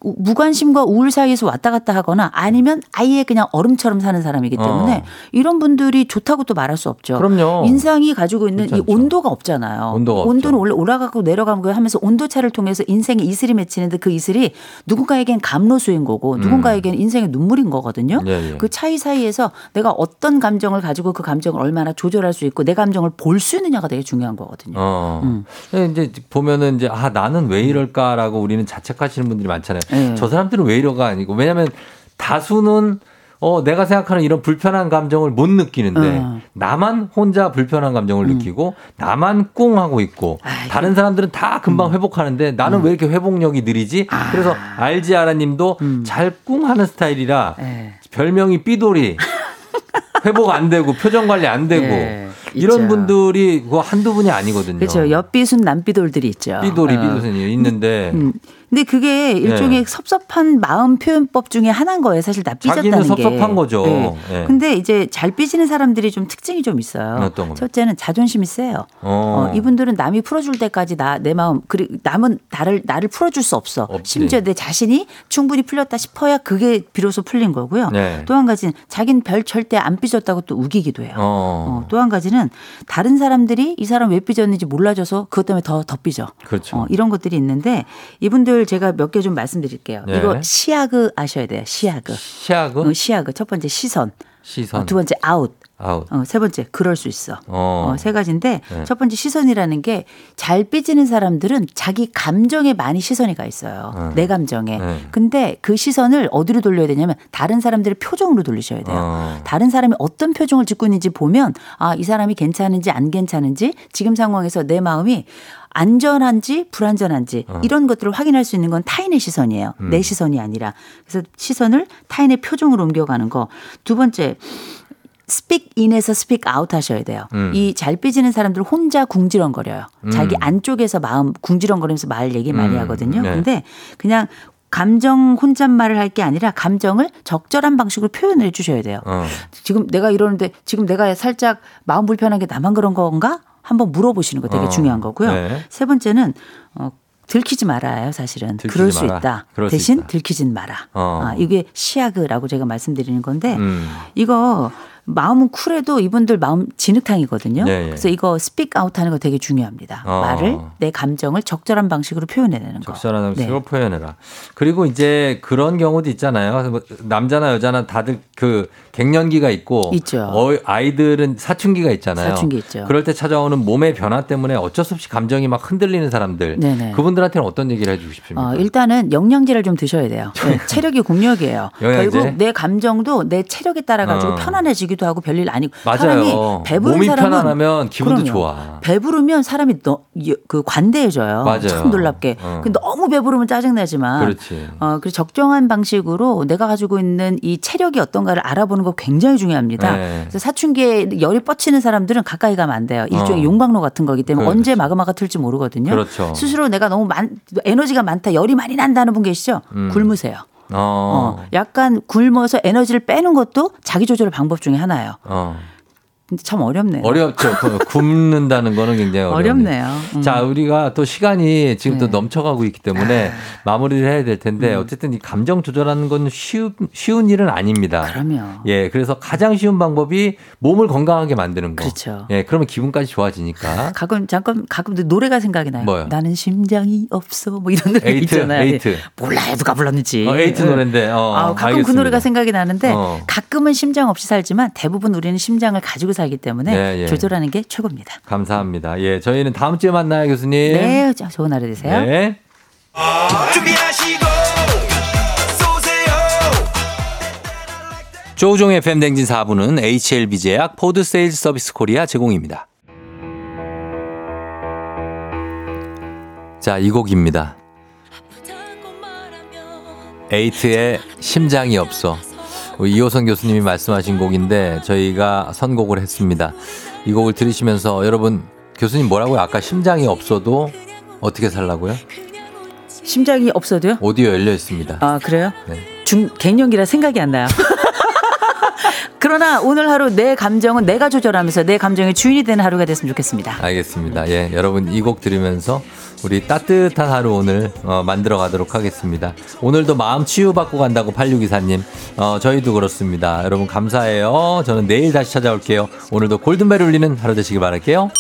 Speaker 9: 무관심과 우울 사이에서 왔다 갔다 하거나 아니면 아예 그냥 얼음처럼 사는 사람이기 때문에
Speaker 1: 어.
Speaker 9: 이런 분들이 좋다고 또 말할 수 없죠.
Speaker 1: 그럼요.
Speaker 9: 인상이 가지고 있는
Speaker 1: 그렇지
Speaker 9: 이. 온도가 없잖아요.
Speaker 1: 온도가 없죠.
Speaker 9: 온도는 원래 올라가고 내려가고 하면서 온도차를 통해서 인생의 이슬이 맺히는데 그 이슬이 누군가에겐 감로수인 거고 누군가에겐 인생의 눈물인 거거든요.
Speaker 1: 음. 예, 예.
Speaker 9: 그 차이 사이에서 내가 어떤 감정을 가지고 그 감정을 얼마나 조절할 수 있고 내 감정을 볼 수 있느냐가 되게 중요한 거거든요.
Speaker 1: 어.
Speaker 9: 음.
Speaker 1: 이제 보면은 이제 아 나는 왜 이럴까라고 우리는 자책하시는 분들이 많잖아요.
Speaker 9: 네.
Speaker 1: 저 사람들은 왜 이러가 아니고 왜냐하면 다수는 어 내가 생각하는 이런 불편한 감정을 못 느끼는데
Speaker 9: 어.
Speaker 1: 나만 혼자 불편한 감정을 느끼고 나만 꿍하고 있고 다른 사람들은 다 금방 회복하는데 나는 왜 이렇게 회복력이 느리지? 그래서 알지 아라님도 잘 꿍하는 스타일이라
Speaker 9: 예.
Speaker 1: 별명이 삐돌이 [laughs] 회복 안 되고 표정 관리 안 되고
Speaker 9: 예,
Speaker 1: 이런
Speaker 9: 있죠.
Speaker 1: 분들이 그거 한두 분이 아니거든요.
Speaker 9: 그렇죠. 옆비순 남비돌들이 있죠.
Speaker 1: 삐돌이
Speaker 9: 어.
Speaker 1: 삐돌이 있는데
Speaker 9: 음. 근데 그게 일종의
Speaker 1: 네.
Speaker 9: 섭섭한 마음 표현법 중에 하나인 거예요. 사실 나 삐졌다는
Speaker 1: 자기는
Speaker 9: 게.
Speaker 1: 섭섭한 거죠.
Speaker 9: 네.
Speaker 1: 네.
Speaker 9: 근데 이제 잘 삐지는 사람들이 좀 특징이 좀 있어요. 첫째는 자존심이 세요.
Speaker 1: 어.
Speaker 9: 어, 이분들은 남이 풀어줄 때까지 나 내 마음 그리고 남은 나를 나를 풀어줄 수 없어.
Speaker 1: 없지.
Speaker 9: 심지어 내 자신이 충분히 풀렸다 싶어야 그게 비로소 풀린 거고요.
Speaker 1: 네.
Speaker 9: 또한 가지는 자기는 별 절대 안 삐졌다고 또 우기기도 해요.
Speaker 1: 어.
Speaker 9: 또한 가지는 다른 사람들이 이 사람 왜 삐졌는지 몰라줘서 그것 때문에 더, 더 삐져.
Speaker 1: 그렇죠.
Speaker 9: 어, 이런 것들이 있는데 이분들 제가 몇 개 좀 말씀드릴게요.
Speaker 1: 네.
Speaker 9: 이거 시아그 아셔야 돼요. 시아그.
Speaker 1: 시아그
Speaker 9: 어, 시아그. 첫 번째 시선.
Speaker 1: 시선
Speaker 9: 어, 두 번째 아웃.
Speaker 1: 아웃.
Speaker 9: 어, 세 번째 그럴 수 있어.
Speaker 1: 어.
Speaker 9: 어, 세 가지인데
Speaker 1: 네.
Speaker 9: 첫 번째 시선이라는 게 잘 삐지는 사람들은 자기 감정에 많이 시선이 가 있어요.
Speaker 1: 네.
Speaker 9: 내 감정에.
Speaker 1: 네.
Speaker 9: 근데 그 시선을 어디로 돌려야 되냐면 다른 사람들의 표정으로 돌리셔야 돼요.
Speaker 1: 어.
Speaker 9: 다른 사람이 어떤 표정을 짓고 있는지 보면 아, 이 사람이 괜찮은지 안 괜찮은지 지금 상황에서 내 마음이 안전한지 불안전한지
Speaker 1: 어.
Speaker 9: 이런 것들을 확인할 수 있는 건 타인의 시선이에요.
Speaker 1: 음.
Speaker 9: 내 시선이 아니라. 그래서 시선을 타인의 표정으로 옮겨가는 거. 두 번째 speak in에서 speak out 하셔야 돼요.
Speaker 1: 음.
Speaker 9: 이 잘 삐지는 사람들 혼자 궁시렁거려요.
Speaker 1: 음.
Speaker 9: 자기 안쪽에서 마음 궁시렁거리면서 말 얘기 많이
Speaker 1: 음.
Speaker 9: 하거든요.
Speaker 1: 네.
Speaker 9: 근데 그냥 감정 혼잣말을 할 게 아니라 감정을 적절한 방식으로 표현을 해 주셔야 돼요.
Speaker 1: 어.
Speaker 9: 지금 내가 이러는데 지금 내가 살짝 마음 불편한 게 나만 그런 건가? 한번 물어보시는 거 되게
Speaker 1: 어.
Speaker 9: 중요한 거고요.
Speaker 1: 네.
Speaker 9: 세 번째는 어, 들키지 말아요, 사실은.
Speaker 1: 들키지
Speaker 9: 그럴 수
Speaker 1: 마라.
Speaker 9: 있다.
Speaker 1: 그럴 수
Speaker 9: 대신
Speaker 1: 있다.
Speaker 9: 들키진 마라.
Speaker 1: 어.
Speaker 9: 아, 이게 시아그라고 제가 말씀드리는 건데
Speaker 1: 음.
Speaker 9: 이거 마음은 쿨해도 이분들 마음 진흙탕이거든요.
Speaker 1: 예, 예.
Speaker 9: 그래서 이거 speak out 하는 거 되게 중요합니다.
Speaker 1: 어.
Speaker 9: 말을 내 감정을 적절한 방식으로 표현해내는 거.
Speaker 1: 적절한 방식으로
Speaker 9: 네.
Speaker 1: 표현해라. 그리고 이제 그런 경우도 있잖아요. 뭐 남자나 여자나 다들 그 갱년기가 있고
Speaker 9: 있죠.
Speaker 1: 어, 아이들은 사춘기가 있잖아요.
Speaker 9: 사춘기 있죠.
Speaker 1: 그럴 때 찾아오는 몸의 변화 때문에 어쩔 수 없이 감정이 막 흔들리는 사람들.
Speaker 9: 네네.
Speaker 1: 그분들한테는 어떤 얘기를 해주고 싶습니까?
Speaker 9: 어, 일단은 영양제를 좀 드셔야 돼요. 네, [laughs] 체력이 국력이에요.
Speaker 1: 영양제?
Speaker 9: 결국 내 감정도 내 체력에 따라 가지고
Speaker 1: 어.
Speaker 9: 편안해지기도 하고 별일 아니고
Speaker 1: 맞아요.
Speaker 9: 사람이 배부른
Speaker 1: 몸이
Speaker 9: 사람은
Speaker 1: 편안하면 기분도
Speaker 9: 그럼요.
Speaker 1: 좋아.
Speaker 9: 배부르면 사람이 너, 그 관대해져요.
Speaker 1: 맞아요.
Speaker 9: 참 놀랍게.
Speaker 1: 어.
Speaker 9: 근데 너무 배부르면 짜증나지만
Speaker 1: 그렇지.
Speaker 9: 어, 그래서 적정한 방식으로 내가 가지고 있는 이 체력이 어떤가를 알아보는 거 굉장히 중요합니다.
Speaker 1: 네.
Speaker 9: 그래서 사춘기에 열이 뻗치는 사람들은 가까이 가면 안 돼요. 일종의
Speaker 1: 어.
Speaker 9: 용광로 같은 거기 때문에
Speaker 1: 그렇죠.
Speaker 9: 언제 마그마가 틀지 모르거든요.
Speaker 1: 그렇죠.
Speaker 9: 스스로 내가 너무 많, 에너지가 많다, 열이 많이 난다는 분 계시죠?
Speaker 1: 음.
Speaker 9: 굶으세요.
Speaker 1: 어.
Speaker 9: 어, 약간 굶어서 에너지를 빼는 것도 자기 조절 방법 중에 하나예요.
Speaker 1: 어.
Speaker 9: 참 어렵네요.
Speaker 1: 어렵죠. 그 굶는다는 거는 굉장히 어렵네요.
Speaker 9: 어렵네요. 음.
Speaker 1: 자, 우리가 또 시간이 지금 또
Speaker 9: 네.
Speaker 1: 넘쳐가고 있기 때문에 마무리를 해야 될 텐데
Speaker 9: 음.
Speaker 1: 어쨌든 이 감정 조절하는 건 쉬운, 쉬운 일은 아닙니다.
Speaker 9: 그럼요.
Speaker 1: 예, 그래서 가장 쉬운 방법이 몸을 건강하게 만드는 거.
Speaker 9: 그렇죠.
Speaker 1: 예, 그러면 기분까지 좋아지니까.
Speaker 9: 가끔 잠깐 가끔 노래가 생각이 나요.
Speaker 1: 뭐요?
Speaker 9: 나는 심장이 없어 뭐 이런 노래
Speaker 1: 에이트,
Speaker 9: 있잖아요.
Speaker 1: 에이트.
Speaker 9: 몰라요 누가 불렀는지.
Speaker 1: 어, 에이트
Speaker 9: 네.
Speaker 1: 노래인데. 어,
Speaker 9: 아, 가끔 그
Speaker 1: 알겠습니다.
Speaker 9: 노래가 생각이 나는데
Speaker 1: 어.
Speaker 9: 가끔은 심장 없이 살지만 대부분 우리는 심장을 가지고 살기 때문에
Speaker 1: 네, 예.
Speaker 9: 조절하는 게 최고입니다.
Speaker 1: 감사합니다. 예, 저희는 다음 주에 만나요, 교수님.
Speaker 9: 네, 자, 좋은 하루 되세요.
Speaker 1: 네.
Speaker 3: 준비하시고 쏘세요
Speaker 1: 조우종의 FM대행진 4부는 HLB 제약 포드 세일즈 서비스 코리아 제공입니다. 자, 이 곡입니다. 에이트의 심장이 없어. 우리 이호선 교수님이 말씀하신 곡인데 저희가 선곡을 했습니다. 이 곡을 들으시면서 여러분 교수님 뭐라고요? 아까 심장이 없어도 어떻게 살라고요?
Speaker 9: 심장이 없어도요?
Speaker 1: 오디오 열려 있습니다.
Speaker 9: 아 그래요?
Speaker 1: 네.
Speaker 9: 중 갱년기라 생각이 안 나요. [laughs] 그러나 오늘 하루 내 감정은 내가 조절하면서 내 감정의 주인이 되는 하루가 됐으면 좋겠습니다.
Speaker 1: 알겠습니다. 예, 여러분 이 곡 들으면서 우리 따뜻한 하루 오늘 어, 만들어 가도록 하겠습니다. 오늘도 마음 치유받고 간다고 8624님. 어, 저희도 그렇습니다. 여러분 감사해요. 저는 내일 다시 찾아올게요. 오늘도 골든벨 울리는 하루 되시길 바랄게요.